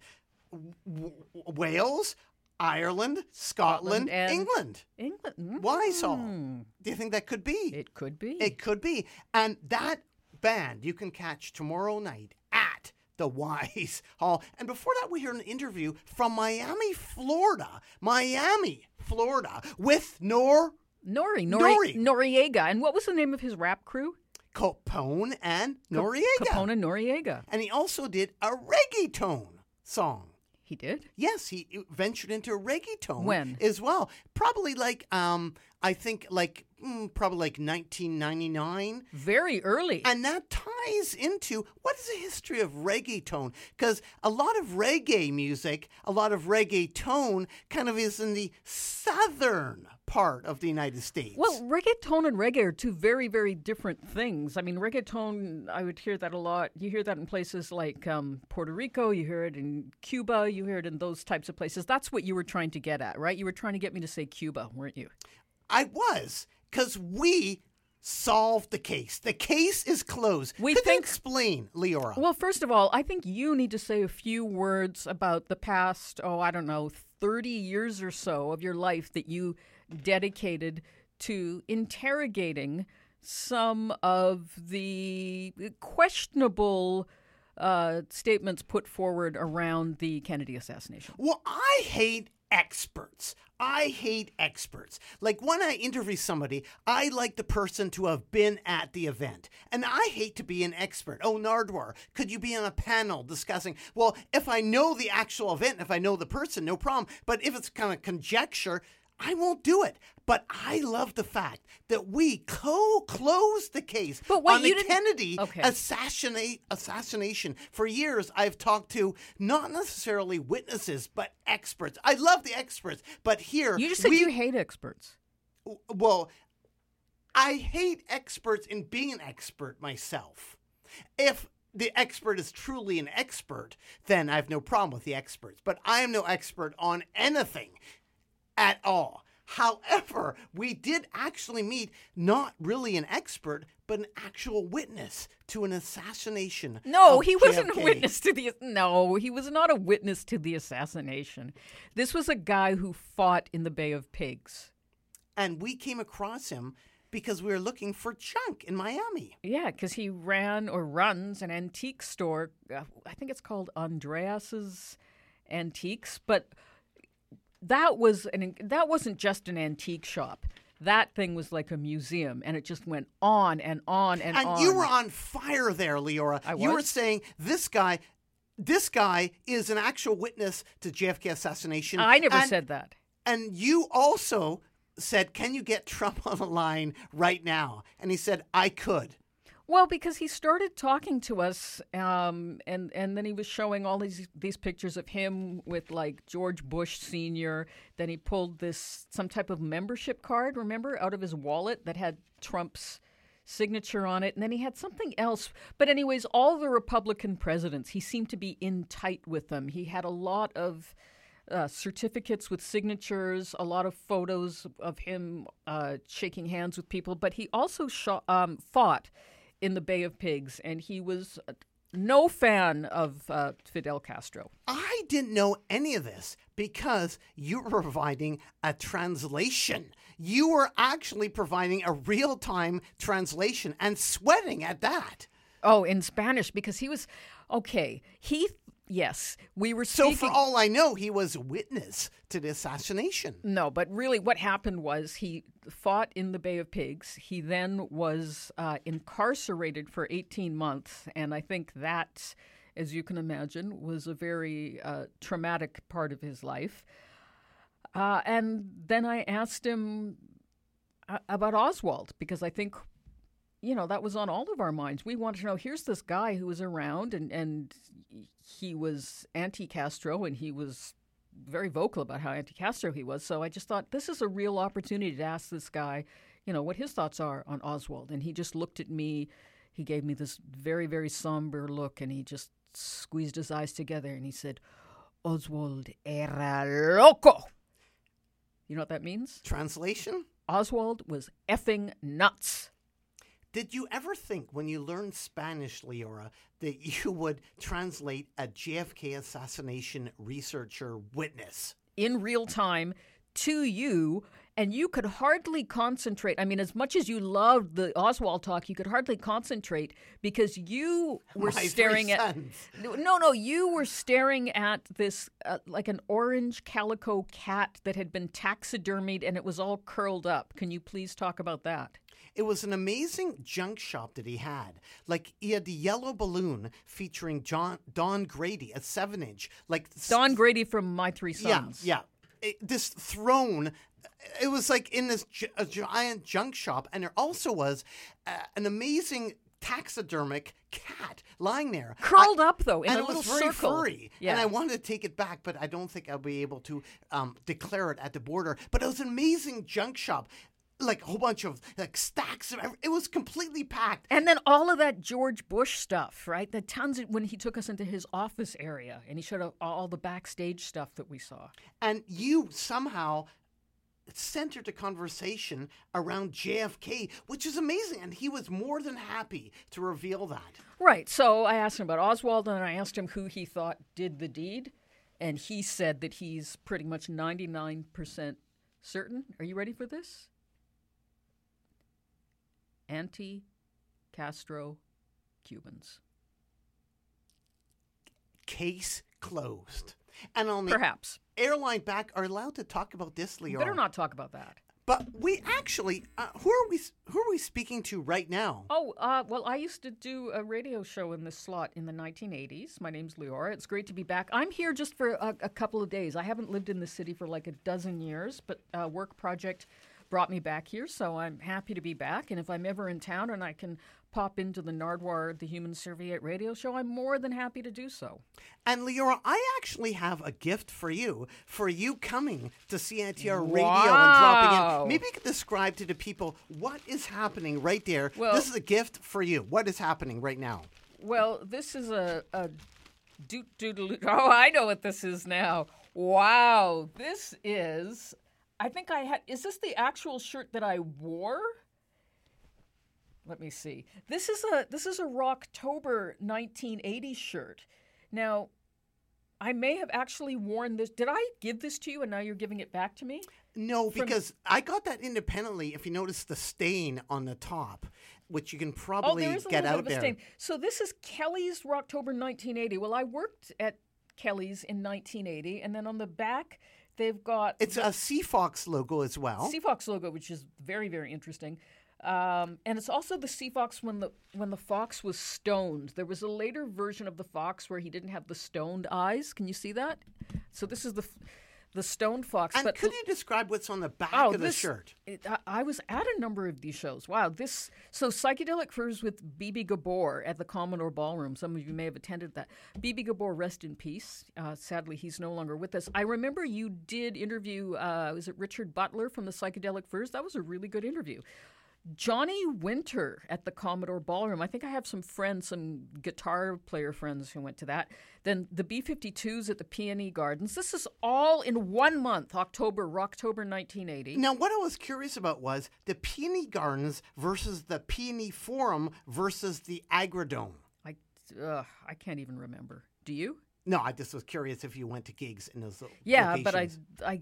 Speaker 1: W- Wales, Ireland, Scotland,
Speaker 2: Scotland
Speaker 1: England.
Speaker 2: England. Mm.
Speaker 1: Wise Hall. Do you think that could be?
Speaker 2: It could be.
Speaker 1: It could be. And that band you can catch tomorrow night at the Wise Hall. And before that, we heard an interview from Miami, Florida. Miami, Florida, with Nor
Speaker 2: N.O.R.E, N.O.R.E,
Speaker 1: N.O.R.E.
Speaker 2: Noreaga. And what was the name of his rap crew?
Speaker 1: Capone and Noreaga.
Speaker 2: Capone and Noreaga.
Speaker 1: And he also did a reggaeton song.
Speaker 2: He did.
Speaker 1: Yes, he ventured into reggaeton
Speaker 2: When?
Speaker 1: as well. Probably like um, I think like mm, probably like 1999.
Speaker 2: Very early.
Speaker 1: And that ties into what is the history of reggaeton? Because a lot of reggae music, a lot of reggaeton kind of is in the southern part of the United States.
Speaker 2: Well, reggaeton and reggae are two very, very different things. I mean, reggaeton, I would hear that a lot. You hear that in places like um, Puerto Rico, you hear it in Cuba, you hear it in those types of places. That's what you were trying to get at, right? You were trying to get me to say Cuba, weren't you?
Speaker 1: I was, because we solved the case. The case is closed.
Speaker 2: We
Speaker 1: Could
Speaker 2: think-
Speaker 1: explain, Leora?
Speaker 2: Well, first of all, I think you need to say a few words about the past, oh, I don't know, 30 years or so of your life that you dedicated to interrogating some of the questionable uh, statements put forward around the Kennedy assassination.
Speaker 1: Well, I hate experts. I hate experts. Like when I interview somebody, I like the person to have been at the event. And I hate to be an expert. Oh, Nardwuar, could you be on a panel discussing? Well, if I know the actual event, if I know the person, no problem. But if it's kind of conjecture, I won't do it. But I love the fact that we co closed the case
Speaker 2: But wait,
Speaker 1: on the Kennedy
Speaker 2: Okay.
Speaker 1: assassinate assassination. For years, I've talked to not necessarily witnesses, but experts. I love the experts, but here
Speaker 2: You just said
Speaker 1: we-
Speaker 2: you hate experts.
Speaker 1: well, I hate experts in being an expert myself. If the expert is truly an expert, then I have no problem with the experts. But I am no expert on anything at all. However, we did actually meet not really an expert, but an actual witness to an assassination.
Speaker 2: No, he wasn't a witness to the. No, he was not a witness to the assassination. This was a guy who fought in the Bay of Pigs.
Speaker 1: And we came across him because we were looking for Chunk in Miami.
Speaker 2: Yeah, because he ran or runs an antique store. Uh, I think it's called Andreas's Antiques, but that was an that wasn't just an antique shop. That thing was like a museum, and it just went on and on and, on.
Speaker 1: And
Speaker 2: on.
Speaker 1: you were on fire there, Leora.
Speaker 2: I was?
Speaker 1: You were saying this guy, this guy is an actual witness to JFK assassination.
Speaker 2: I never
Speaker 1: And-
Speaker 2: said that.
Speaker 1: And you also said, "Can you get Trump on the line right now?" And he said, "I could."
Speaker 2: Well, because he started talking to us, um, and and then he was showing all these these pictures of him with like George Bush Senior. Then he pulled this some type of membership card, remember, out of his wallet that had Trump's signature on it, and then he had something else. But anyways, all the Republican presidents, he seemed to be in tight with them. He had a lot of. Uh, certificates with signatures, a lot of photos of him uh, shaking hands with people, but he also sho- um, fought in the Bay of Pigs, and he was uh, no fan of uh, Fidel Castro.
Speaker 1: I didn't know any of this because you were providing a translation. you were actually providing a real time translation and sweating at that.
Speaker 2: Oh, in Spanish because he was okay. He yes, we were
Speaker 1: So, for all I know, he was witness to the assassination.
Speaker 2: No, but really, what happened was he fought in the Bay of Pigs. He then was uh, incarcerated for 18 months, and I think that, as you can imagine, was a very uh, traumatic part of his life. Uh, and then I asked him uh, about Oswald because I think, you know, that was on all of our minds. We wanted to know here's this guy who was around and, and he was anti Castro and he was very vocal about how anti Castro he was. So I just thought this is a real opportunity to ask this guy, you know, what his thoughts are on Oswald. And he just looked at me. He gave me this very, very somber look and he just squeezed his eyes together and he said, Oswald era loco. You know what that means?
Speaker 1: Translation?
Speaker 2: Oswald was effing nuts.
Speaker 1: Did you ever think when you learned Spanish, Leora, that you would translate a JFK assassination researcher witness?
Speaker 2: in real time to you and you could hardly concentrate i mean as much as you loved the oswald talk you could hardly concentrate because you were
Speaker 1: My
Speaker 2: staring at
Speaker 1: sons.
Speaker 2: no no you were staring at this uh, like an orange calico cat that had been taxidermied and it was all curled up can you please talk about that
Speaker 1: It was an amazing junk shop that he had. Like he had the yellow balloon featuring John Don Grady, a seven inch. Like
Speaker 2: don grady from my three sons
Speaker 1: Yeah, yeah. It- this throne. It was like in this gi- a giant junk shop, and there also was uh, an amazing taxidermic cat lying there,
Speaker 2: Curled up, though, in
Speaker 1: and
Speaker 2: a
Speaker 1: it was very
Speaker 2: circle.
Speaker 1: furry.
Speaker 2: Yeah.
Speaker 1: And I wanted to take it back, but I don't think I'll be able to um, declare it at the border. But it was an amazing junk shop. Like a whole bunch of like stacks of every- it was completely packed.
Speaker 2: And then all of that George Bush stuff, right? The tons of, when he took us into his office area and he showed all the backstage stuff that we saw.
Speaker 1: and you somehow centered the conversation around JFK, which is amazing. And he was more than happy to reveal that.
Speaker 2: Right. So I asked him about Oswald and I asked him who he thought did the deed. And he said that he's pretty much 99% certain. Are you ready for this? Anti Castro Cubans.
Speaker 1: Case closed. And on the
Speaker 2: Perhaps.
Speaker 1: airline back are allowed to talk about this, Leo.
Speaker 2: Better not talk about that.
Speaker 1: But we actually, uh, who are we? Who are we speaking to right now?
Speaker 2: Oh, uh, well, I used to do a radio show in this slot in the 1980s. My name's Leora. It's great to be back. I'm here just for a, a couple of days. I haven't lived in the city for like a dozen years, but a work project brought me back here, so I'm happy to be back. And if I'm ever in town and I can pop into the Nardwuar, the Human Serviette radio show, I'm more than happy to do so.
Speaker 1: And Leora, I actually have a gift for you for you coming to CITR Radio and dropping in. Maybe you could describe to the people what is happening right there.
Speaker 2: Well-
Speaker 1: this is a gift for you. What is happening right now?
Speaker 2: Well, this is a, a doot doodle. Oh, I know what this is now. Wow, this is. I think I had. Is this the actual shirt that I wore? Let me see. This is a this is a Rocktober 1980 shirt. Now, I may have actually worn this. Did I give this to you, and now you're giving it back to me?
Speaker 1: No,
Speaker 2: From-
Speaker 1: because I got that independently. If you notice the stain on the top, which you can
Speaker 2: Oh,
Speaker 1: probably
Speaker 2: there is a
Speaker 1: get
Speaker 2: little
Speaker 1: out
Speaker 2: bit of a
Speaker 1: there.
Speaker 2: stain. So this is Kelly's Rocktober 1980. Well, I worked at Kelly's in 1980, and then on the back they've got
Speaker 1: It's a Sea Fox logo as well.
Speaker 2: Sea Fox logo, which is very very interesting. Um, and it's also the CFOX when the when the fox was stoned. There was a later version of the fox where he didn't have the stoned eyes. Can you see that? So this is the f- the stoned fox.
Speaker 1: and
Speaker 2: but
Speaker 1: could you describe what's on the back
Speaker 2: Oh,
Speaker 1: of the shirt?
Speaker 2: it- I, I was at a number of these shows. Wow, this so psychedelic furs with BB Gabor at the Commodore Ballroom. Some of you may have attended that. BB Gabor, rest in peace. Uh, sadly, he's no longer with us. I remember you did interview. Uh, was it Richard Butler from the Psychedelic Furs? That was a really good interview. Johnny Winter at the Commodore Ballroom. I think I have some friends, some guitar player friends who went to that. Then the B 52s at the PNE Gardens. This is all in one month, October, October 1980.
Speaker 1: Now, what I was curious about was the PNE Gardens versus the PNE Forum versus the Agrodome.
Speaker 2: I, ugh, I can't even remember. Do you?
Speaker 1: No, I just was curious if you went to gigs in those
Speaker 2: Yeah, but I. I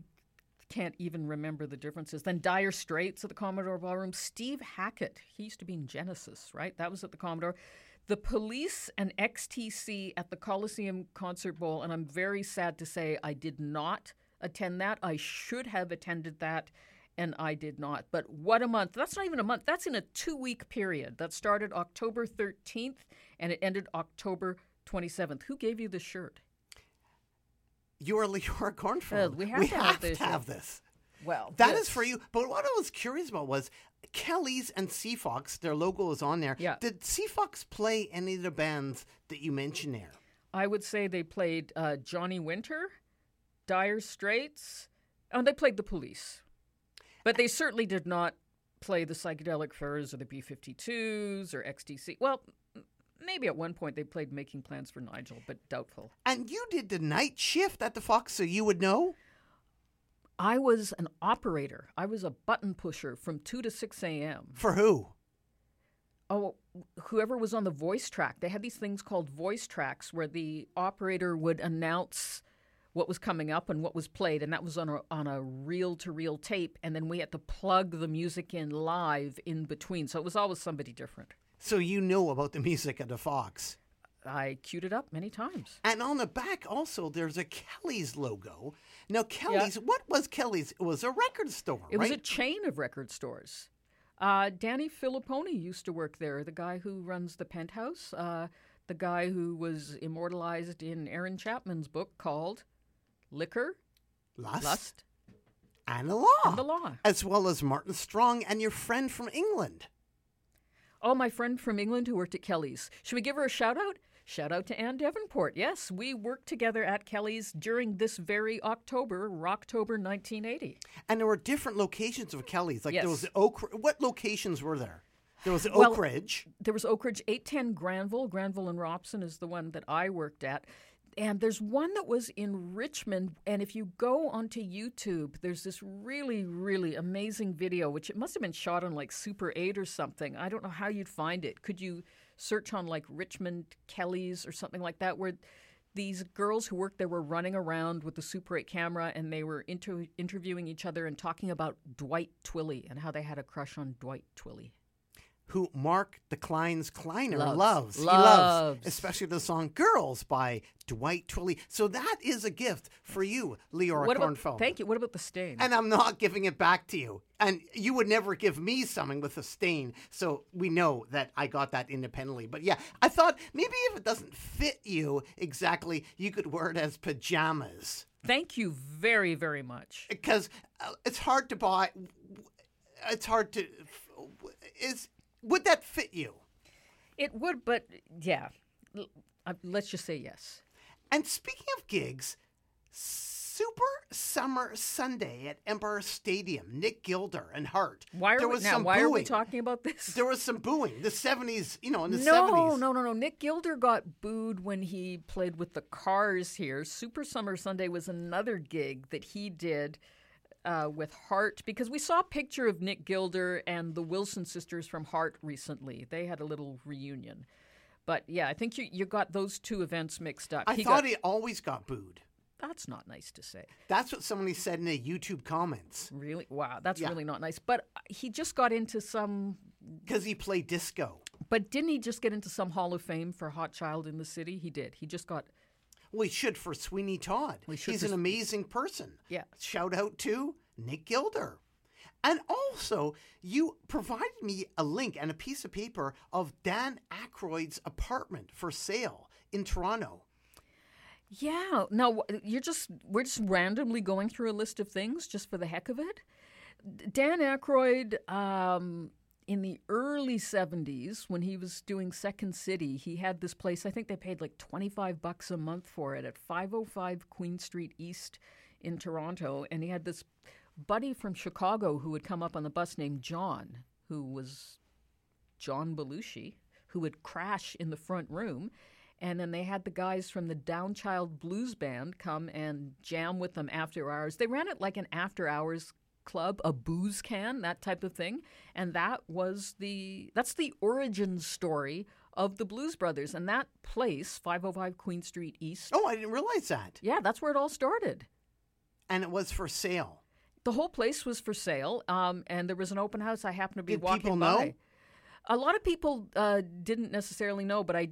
Speaker 2: can't even remember the differences. Then Dire Straits at the Commodore Ballroom. Steve Hackett, he used to be in Genesis, right? That was at the Commodore. The Police and XTC at the Coliseum Concert Bowl, and I'm very sad to say I did not attend that. I should have attended that, and I did not. But what a month! That's not even a month. That's in a two-week period. That started October 13th and it ended October 27th. Who gave you the shirt?
Speaker 1: You're Leora Kornfeld.
Speaker 2: Well, we have to have this.
Speaker 1: to have this.
Speaker 2: Well,
Speaker 1: That is for you. But what I was curious about was Kelly's and CFOX, their logo is on there.
Speaker 2: Yeah.
Speaker 1: Did CFOX play any of the bands that you mentioned there?
Speaker 2: I would say they played uh, Johnny Winter, Dire Straits, and they played the Police. But they certainly did not play the Psychedelic Furs or the B 52s or XTC. Well, maybe at one point they played Making Plans for Nigel, but doubtful.
Speaker 1: And you did the night shift at the Fox, so you would know?
Speaker 2: I was an operator. I was a button pusher from 2 to 6 a.m.
Speaker 1: For who?
Speaker 2: Oh, whoever was on the voice track. They had these things called voice tracks where the operator would announce what was coming up and what was played, and that was on a on a reel to reel tape, and then we had to plug the music in live in between. So it was always somebody different.
Speaker 1: So you know about the music of the Fox.
Speaker 2: I queued it up many times.
Speaker 1: And on the back also there's a Kelly's logo. Now Kelly's what was Kelly's? It was a record store,
Speaker 2: It
Speaker 1: right?
Speaker 2: was a chain of record stores. Uh, Danny Filippone used to work there, the guy who runs the penthouse, uh, the guy who was immortalized in Aaron Chapman's book called Liquor,
Speaker 1: Lust,
Speaker 2: Lust
Speaker 1: and the law.
Speaker 2: and the Law.
Speaker 1: As well as Martin Strong and your friend from England.
Speaker 2: Oh, my friend from England who worked at Kelly's. Should we give her a shout out? Shout out to Anne Davenport. Yes, we worked together at Kelly's during this very October, Rocktober 1980.
Speaker 1: And there were different locations of Kelly's. Like there was Oak what locations were there? There was
Speaker 2: Well,
Speaker 1: Ridge.
Speaker 2: There was Oak Ridge 810 Granville. Granville and Robson is the one that I worked at. And there's one that was in Richmond. And if you go onto YouTube, there's this really, really amazing video, which it must have been shot on like Super 8 or something. I don't know how you'd find it. Could you search on like Richmond Kelly's or something like that, where these girls who worked there were running around with the Super 8 camera and they were inter- interviewing each other and talking about Dwight Twilley and how they had a crush on Dwight Twilley.
Speaker 1: Who Mark Declines Kleiner
Speaker 2: Loves.
Speaker 1: loves. He
Speaker 2: Loves.
Speaker 1: loves, especially the song Girls by Dwight Twilley. So that is a gift for you, Leora
Speaker 2: What about, thank you. What about the stain?
Speaker 1: And I'm not giving it back to you. And you would never give me something with a stain. So we know that I got that independently. But yeah, I thought maybe if it doesn't fit you exactly, you could wear it as pajamas.
Speaker 2: Thank you very, very much.
Speaker 1: Because uh, it's hard to buy. It's hard to. Is would that fit you?
Speaker 2: It would, but yeah. Uh, Let's just say yes.
Speaker 1: And speaking of gigs, Super Summer Sunday at Empire Stadium, Nick Gilder and Heart.
Speaker 2: Why are
Speaker 1: there
Speaker 2: we,
Speaker 1: was
Speaker 2: now?
Speaker 1: some
Speaker 2: Why
Speaker 1: booing.
Speaker 2: are we talking about this?
Speaker 1: There was some booing. The seventies, you know, in the
Speaker 2: no,
Speaker 1: seventies.
Speaker 2: no, no, no. Nick Gilder got booed when he played with the Cars here. Super Summer Sunday was another gig that he did uh, with Heart because we saw a picture of Nick Gilder and the Wilson sisters from Heart recently. They had a little reunion. But yeah, I think you, you got those two events mixed up.
Speaker 1: I
Speaker 2: He
Speaker 1: thought
Speaker 2: got-
Speaker 1: he always got booed.
Speaker 2: That's not nice to say.
Speaker 1: That's what somebody said in the YouTube comments.
Speaker 2: Really? Wow, that's
Speaker 1: Yeah.
Speaker 2: really not nice. But he just got into some.
Speaker 1: Because he played disco.
Speaker 2: But didn't he just get into some Hall of Fame for Hot Child in the City? He did. He just got.
Speaker 1: He should for Sweeney Todd.
Speaker 2: should
Speaker 1: He's
Speaker 2: for
Speaker 1: an amazing person.
Speaker 2: Yeah.
Speaker 1: Shout out to Nick Gilder. And also, you provided me a link and a piece of paper of Dan Aykroyd's apartment for sale in Toronto.
Speaker 2: Yeah. Now you're just we're just randomly going through a list of things just for the heck of it. Dan Aykroyd, um, in the early '70s, when he was doing Second City, he had this place. I think they paid like 25 bucks a month for it at 505 Queen Street East in Toronto, and he had this buddy from Chicago who would come up on the bus named John, who was John Belushi, who would crash in the front room. And then they had the guys from the Downchild Blues Band come and jam with them after hours. They ran it like an after hours club, a booze can, that type of thing. And that was the that's the origin story of the Blues Brothers. And that place, 505 Queen Street East.
Speaker 1: Oh, I didn't realize that.
Speaker 2: Yeah, that's where it all started.
Speaker 1: And it was for sale.
Speaker 2: The whole place was for sale, um, and there was an open house. I happened to be
Speaker 1: Did
Speaker 2: walking
Speaker 1: people
Speaker 2: by.
Speaker 1: know?
Speaker 2: A lot of people uh, didn't necessarily know, but I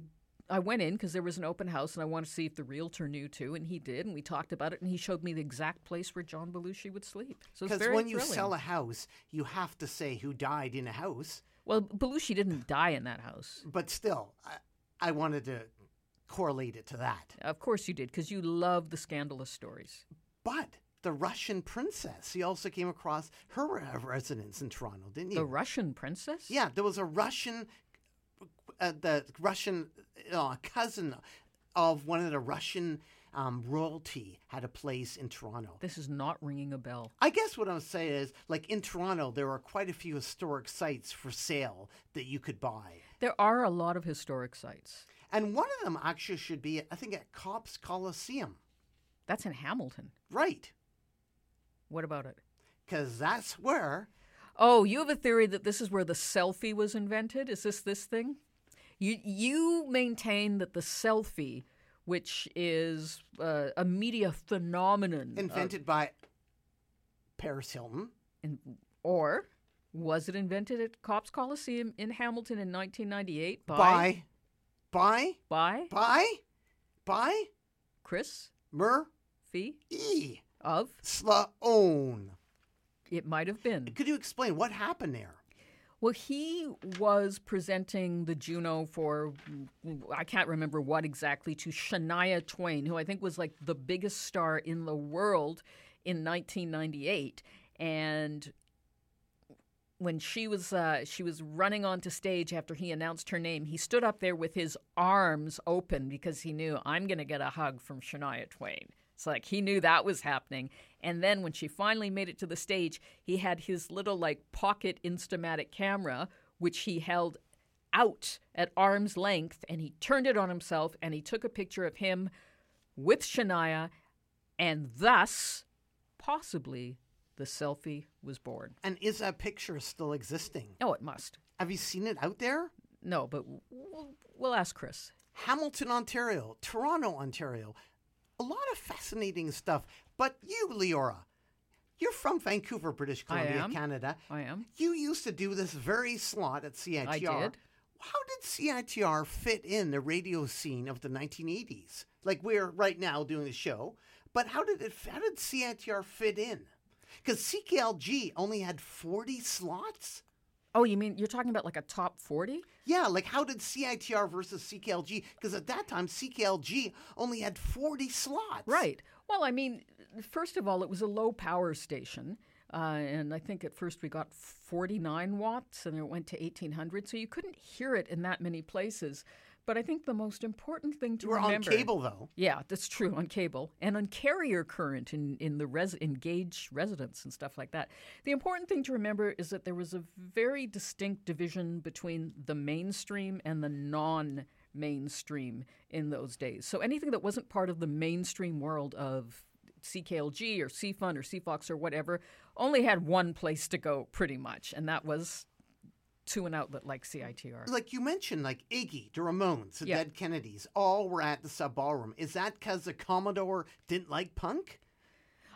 Speaker 2: I went in because there was an open house, and I wanted to see if the realtor knew too, and he did, and we talked about it, and he showed me the exact place where John Belushi would sleep. So it's
Speaker 1: Because when you
Speaker 2: thrilling.
Speaker 1: sell a house, you have to say who died in a house.
Speaker 2: well, Belushi didn't die in that house.
Speaker 1: But still, I, I wanted to correlate it to that.
Speaker 2: Of course you did, because you love the scandalous stories.
Speaker 1: But the Russian princess, you also came across her residence in Toronto, didn't you?
Speaker 2: The Russian princess?
Speaker 1: Yeah, there was a Russian, uh, the Russian uh, cousin of one of the Russian um, royalty had a place in Toronto.
Speaker 2: This is not ringing a bell.
Speaker 1: I guess what I'm saying is, like in Toronto, there are quite a few historic sites for sale that you could buy.
Speaker 2: There are a lot of historic sites.
Speaker 1: And one of them actually should be, I think, at Copps Coliseum.
Speaker 2: That's in Hamilton.
Speaker 1: Right.
Speaker 2: What about it?
Speaker 1: Because that's where.
Speaker 2: Oh, you have a theory that this is where the selfie was invented? Is this this thing? You you maintain that the selfie, which is uh, a media phenomenon, uh,
Speaker 1: Invented by Paris Hilton.
Speaker 2: in, or was it invented at Copps Coliseum in Hamilton in 1998 by
Speaker 1: By. By.
Speaker 2: by
Speaker 1: By. By.
Speaker 2: Chris
Speaker 1: Mur.
Speaker 2: Fee
Speaker 1: E.
Speaker 2: of?
Speaker 1: Sloan.
Speaker 2: It might have been.
Speaker 1: Could you explain what happened there?
Speaker 2: Well, he was presenting the Juno for, I can't remember what exactly, to Shania Twain, who I think was like the biggest star in the world in 1998. And when she was uh, she was running onto stage after he announced her name, he stood up there with his arms open because he knew I'm going to get a hug from Shania Twain. It's like he knew that was happening. And then when she finally made it to the stage, he had his little like pocket Instamatic camera, which he held out at arm's length, and he turned it on himself and he took a picture of him with Shania, and thus possibly the selfie was born.
Speaker 1: And is that picture still existing?
Speaker 2: Oh, it must.
Speaker 1: Have you seen it out there?
Speaker 2: No, but we'll, we'll ask Chris.
Speaker 1: Hamilton, Ontario, Toronto, Ontario. A lot of fascinating stuff. But you, Leora, you're from Vancouver, British
Speaker 2: I
Speaker 1: Columbia,
Speaker 2: am.
Speaker 1: Canada.
Speaker 2: I am.
Speaker 1: You used to do this very slot at CITR.
Speaker 2: I did.
Speaker 1: How did CITR fit in the radio scene of the 1980s? Like we're right now doing the show, but how did it? How did CITR fit in? Because CKLG only had 40 slots.
Speaker 2: Oh, you mean you're talking about like a top 40?
Speaker 1: Yeah, like how did CITR versus CKLG? Because at that time, CKLG only had 40 slots.
Speaker 2: Right. Well, I mean, first of all, it was a low power station. Uh, and I think at first we got 49 watts and then it went to 1800. So you couldn't hear it in that many places. But I think the most important thing to remember
Speaker 1: You were on cable, though.
Speaker 2: Yeah, that's true on cable and on carrier current in, in the res- engaged residents and stuff like that. The important thing to remember is that there was a very distinct division between the mainstream and the non mainstream in those days. So anything that wasn't part of the mainstream world of CKLG or CFUN or CFOX or whatever only had one place to go pretty much, and that was to an outlet like CITR.
Speaker 1: Like you mentioned, like Iggy, the Ramones, the
Speaker 2: Yeah.
Speaker 1: Dead Kennedys, all were at the sub ballroom. Is that because the Commodore didn't like punk?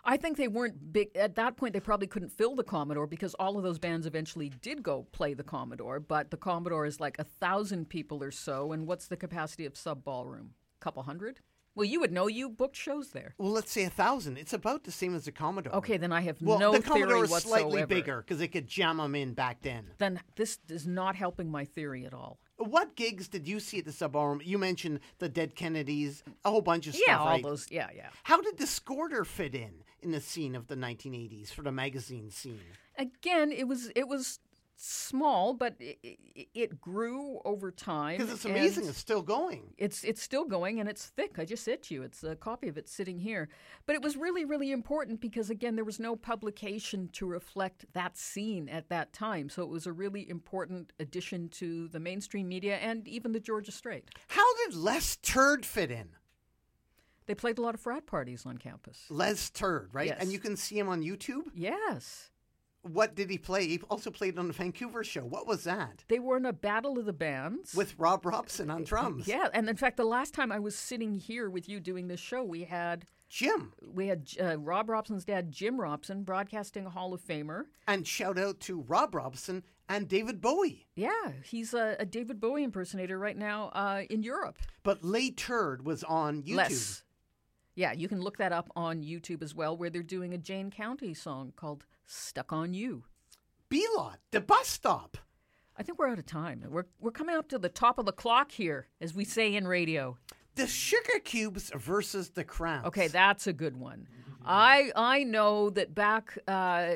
Speaker 2: I think they weren't big at that point. They probably couldn't fill the Commodore because all of those bands eventually did go play the Commodore. But the Commodore is like a thousand people or so, and what's the capacity of Sub Ballroom? A couple hundred? Well, you would know. You booked shows there.
Speaker 1: Well, let's say a thousand. It's about the same as the Commodore.
Speaker 2: Okay, then I have
Speaker 1: Well,
Speaker 2: no
Speaker 1: the
Speaker 2: theory
Speaker 1: Commodore is slightly bigger because it could jam them in back then.
Speaker 2: Then this is not helping my theory at all.
Speaker 1: What gigs did you see at the sub ballroom? You mentioned the Dead Kennedys, a whole bunch of
Speaker 2: yeah,
Speaker 1: stuff.
Speaker 2: all
Speaker 1: right?
Speaker 2: those. Yeah, yeah.
Speaker 1: How did the Discorder fit in in the scene of the 1980s for the magazine scene?
Speaker 2: Again, it was it was small, but it, it, grew over time.
Speaker 1: Because it's amazing, it's still going.
Speaker 2: It's it's still going and it's thick. I just said to you, it's a copy of it sitting here. But it was really really important because again, there was no publication to reflect that scene at that time. So it was a really important addition to the mainstream media and even the Georgia Straight.
Speaker 1: How did Les Turd fit in?
Speaker 2: They played a lot of frat parties on campus.
Speaker 1: Les Turd, right?
Speaker 2: Yes.
Speaker 1: And you can see him on YouTube.
Speaker 2: Yes.
Speaker 1: What did he play? He also played on the Vancouver show. What was that?
Speaker 2: They were in a battle of the bands.
Speaker 1: With Rob Robson on drums.
Speaker 2: Yeah, and in fact, the last time I was sitting here with you doing this show, we had
Speaker 1: Jim.
Speaker 2: We had uh, Rob Robson's dad, Jim Robson, broadcasting Hall of Famer.
Speaker 1: And shout out to Rob Robson and David Bowie.
Speaker 2: Yeah, he's a, a David Bowie impersonator right now uh, in Europe.
Speaker 1: But Lay Turd was on YouTube.
Speaker 2: Les. Yeah, you can look that up on YouTube as well, where they're doing a Jane County song called Stuck on You.
Speaker 1: B Lot, the bus stop.
Speaker 2: I think we're out of time. We're, we're coming up to the top of the clock here, as we say in radio.
Speaker 1: The Sugar Cubes versus the Crowns.
Speaker 2: Okay, that's a good one. I I know that back uh,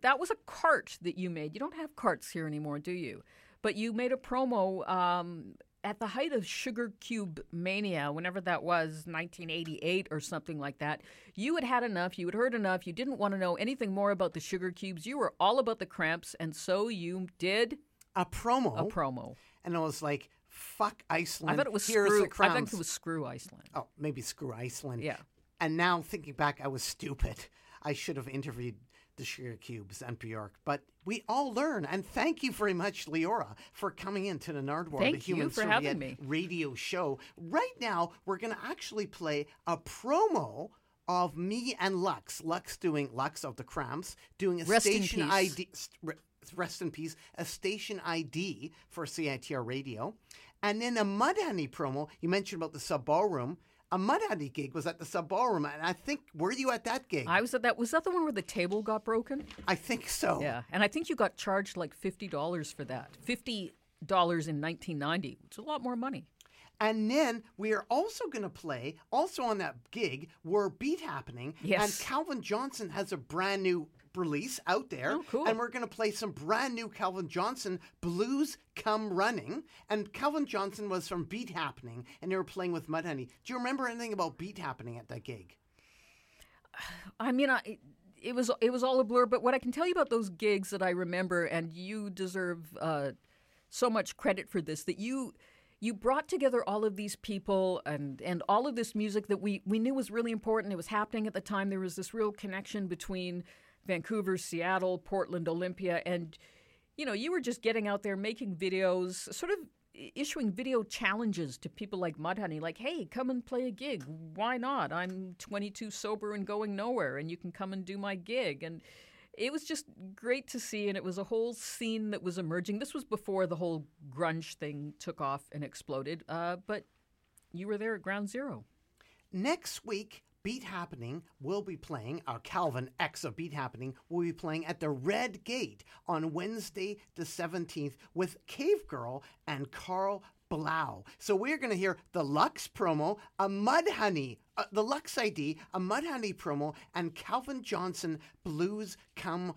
Speaker 2: that was a cart that you made. You don't have carts here anymore, do you? But you made a promo um, at the height of Sugar Cube mania, whenever that was, 1988 or something like that. You had had enough. You had heard enough. You didn't want to know anything more about the Sugar Cubes. You were all about the cramps, and so you did
Speaker 1: a promo.
Speaker 2: A promo.
Speaker 1: And I was like, fuck Iceland.
Speaker 2: I thought it was
Speaker 1: Here's
Speaker 2: screw. I think it was screw Iceland.
Speaker 1: Oh, maybe screw Iceland.
Speaker 2: Yeah.
Speaker 1: And now thinking back, I was stupid. I should have interviewed the Sugar Cubes and Bjork. But we all learn. And thank you very much, Leora, for coming into the Nardwuar,
Speaker 2: Thank
Speaker 1: the Human Serviette radio show. Right now, we're going to actually play a promo of me and Lux. Lux doing Lux of the Cramps, doing a
Speaker 2: Rest
Speaker 1: station. ID. st- Rest in peace. A station ID for CITR Radio, and then a Mudhoney promo. You mentioned about the sub ballroom. A Mudhoney gig was at the sub ballroom, and I think were you at that gig?
Speaker 2: I was at that. Was that the one where the table got broken?
Speaker 1: I think so.
Speaker 2: Yeah, and I think you got charged like fifty dollars for that. Fifty dollars in nineteen ninety, which is a lot more money.
Speaker 1: And then we are also going to play, also on that gig, were Beat Happening.
Speaker 2: Yes.
Speaker 1: And Calvin Johnson has a brand new release out there.
Speaker 2: Oh, cool.
Speaker 1: And we're going to play some brand new Calvin Johnson Blues Come Running. And Calvin Johnson was from Beat Happening, and they were playing with Mudhoney. Do you remember anything about Beat Happening at that gig?
Speaker 2: I mean, I, it was it was all a blur. But what I can tell you about those gigs that I remember, and you deserve uh, so much credit for this, that you you brought together all of these people and and all of this music that we we knew was really important. It was happening at the time. There was this real connection between Vancouver, Seattle, Portland, Olympia, and you know, you were just getting out there making videos, sort of issuing video challenges to people like Mudhoney, like, hey, come and play a gig. Why not? I'm 22 sober and going nowhere, and you can come and do my gig. And it was just great to see, and it was a whole scene that was emerging. This was before the whole grunge thing took off and exploded, uh, but you were there at ground zero.
Speaker 1: Next week, Beat Happening will be playing, our Calvin X of Beat Happening will be playing at the Red Gate on Wednesday the 17th with Cave Girl and Carl Blau. So we're going to hear the Lux promo, a Mudhoney, uh, the Lux ID, a Mudhoney promo, and Calvin Johnson Blues Come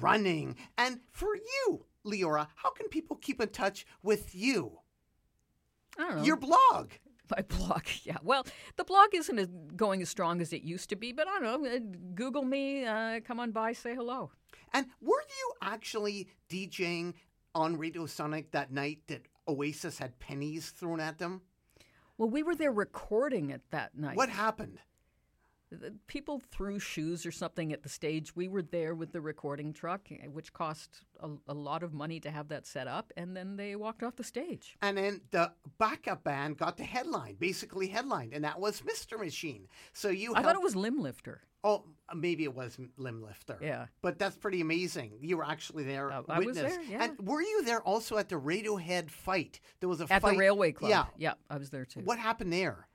Speaker 1: Running. And for you, Leora, how can people keep in touch with you?
Speaker 2: I don't know.
Speaker 1: Your blog.
Speaker 2: My blog, yeah. Well, the blog isn't as, going as strong as it used to be, but I don't know. uh, Google me, uh, come on by, say hello.
Speaker 1: And were you actually DJing on Radio Sonic that night that Oasis had pennies thrown at them?
Speaker 2: Well, we were there recording it that night.
Speaker 1: What happened?
Speaker 2: People threw shoes or something at the stage. We were there with the recording truck, eh, which cost a, a lot of money to have that set up, and then they walked off the stage.
Speaker 1: And then the backup band got the headline, basically headlined, and that was Mr. Machine. So you
Speaker 2: I thought it was Limb Lifter.
Speaker 1: Oh, maybe it was Limb Lifter.
Speaker 2: Yeah.
Speaker 1: But that's pretty amazing. You were actually there.
Speaker 2: I was there, yeah.
Speaker 1: And were you there also at the Radiohead fight? There was a fight.
Speaker 2: At
Speaker 1: fight
Speaker 2: the Railway Club.
Speaker 1: Yeah.
Speaker 2: Yeah, I was there too.
Speaker 1: What happened there?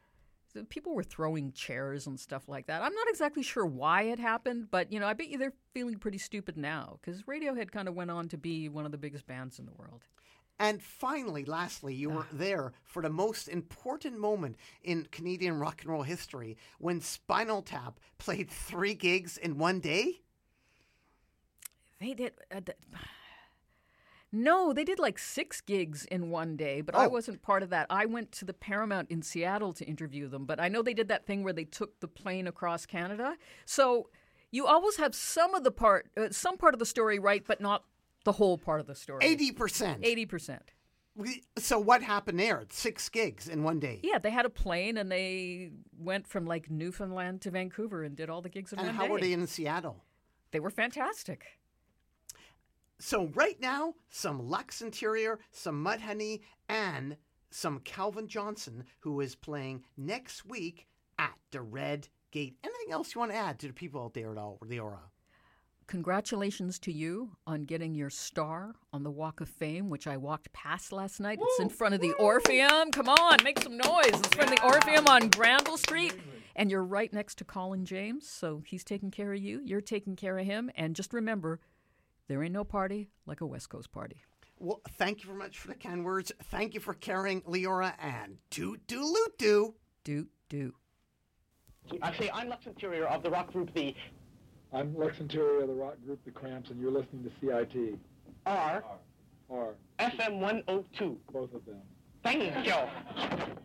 Speaker 2: People were throwing chairs and stuff like that. I'm not exactly sure why it happened, but you know, I bet you they're feeling pretty stupid now because Radiohead kind of went on to be one of the biggest bands in the world.
Speaker 1: And finally, lastly, you were there for the most important moment in Canadian rock and roll history when Spinal Tap played three gigs in one day.
Speaker 2: They did. Uh, no, they did like six gigs in one day, but I
Speaker 1: Oh.
Speaker 2: wasn't part of that. I went to the Paramount in Seattle to interview them, but I know they did that thing where they took the plane across Canada. So you always have some of the part, uh, some part of the story right, but not the whole part of the story.
Speaker 1: 80%.
Speaker 2: Eighty percent.
Speaker 1: So what happened there? Six gigs in one day.
Speaker 2: Yeah, they had a plane and they went from like Newfoundland to Vancouver and did all the gigs in
Speaker 1: And
Speaker 2: one
Speaker 1: how were they in Seattle?
Speaker 2: They were fantastic.
Speaker 1: So right now, some Lux Interior, some Mudhoney, and some Calvin Johnson, who is playing next week at the Red gate. Anything else you want to add to the people out there at all, the Leora?
Speaker 2: Congratulations to you on getting your star on the Walk of Fame, which I walked past last night. It's in front of the Orpheum. Come on, make some noise. It's in front of the Orpheum on Granville Street. And you're right next to Colin James, so he's taking care of you. You're taking care of him. And just remember, there ain't no party like a West Coast party.
Speaker 1: Well, thank you very much for the kind words. Thank you for caring, Leora, and toot doo loot doo.
Speaker 2: Doot doo.
Speaker 12: Actually, I'm Lux Interior of the rock group The
Speaker 13: I'm Lux Interior of the rock group The Cramps, and you're listening to CIT.
Speaker 12: R
Speaker 13: R
Speaker 12: FM 102.
Speaker 13: both of them.
Speaker 12: Thank you.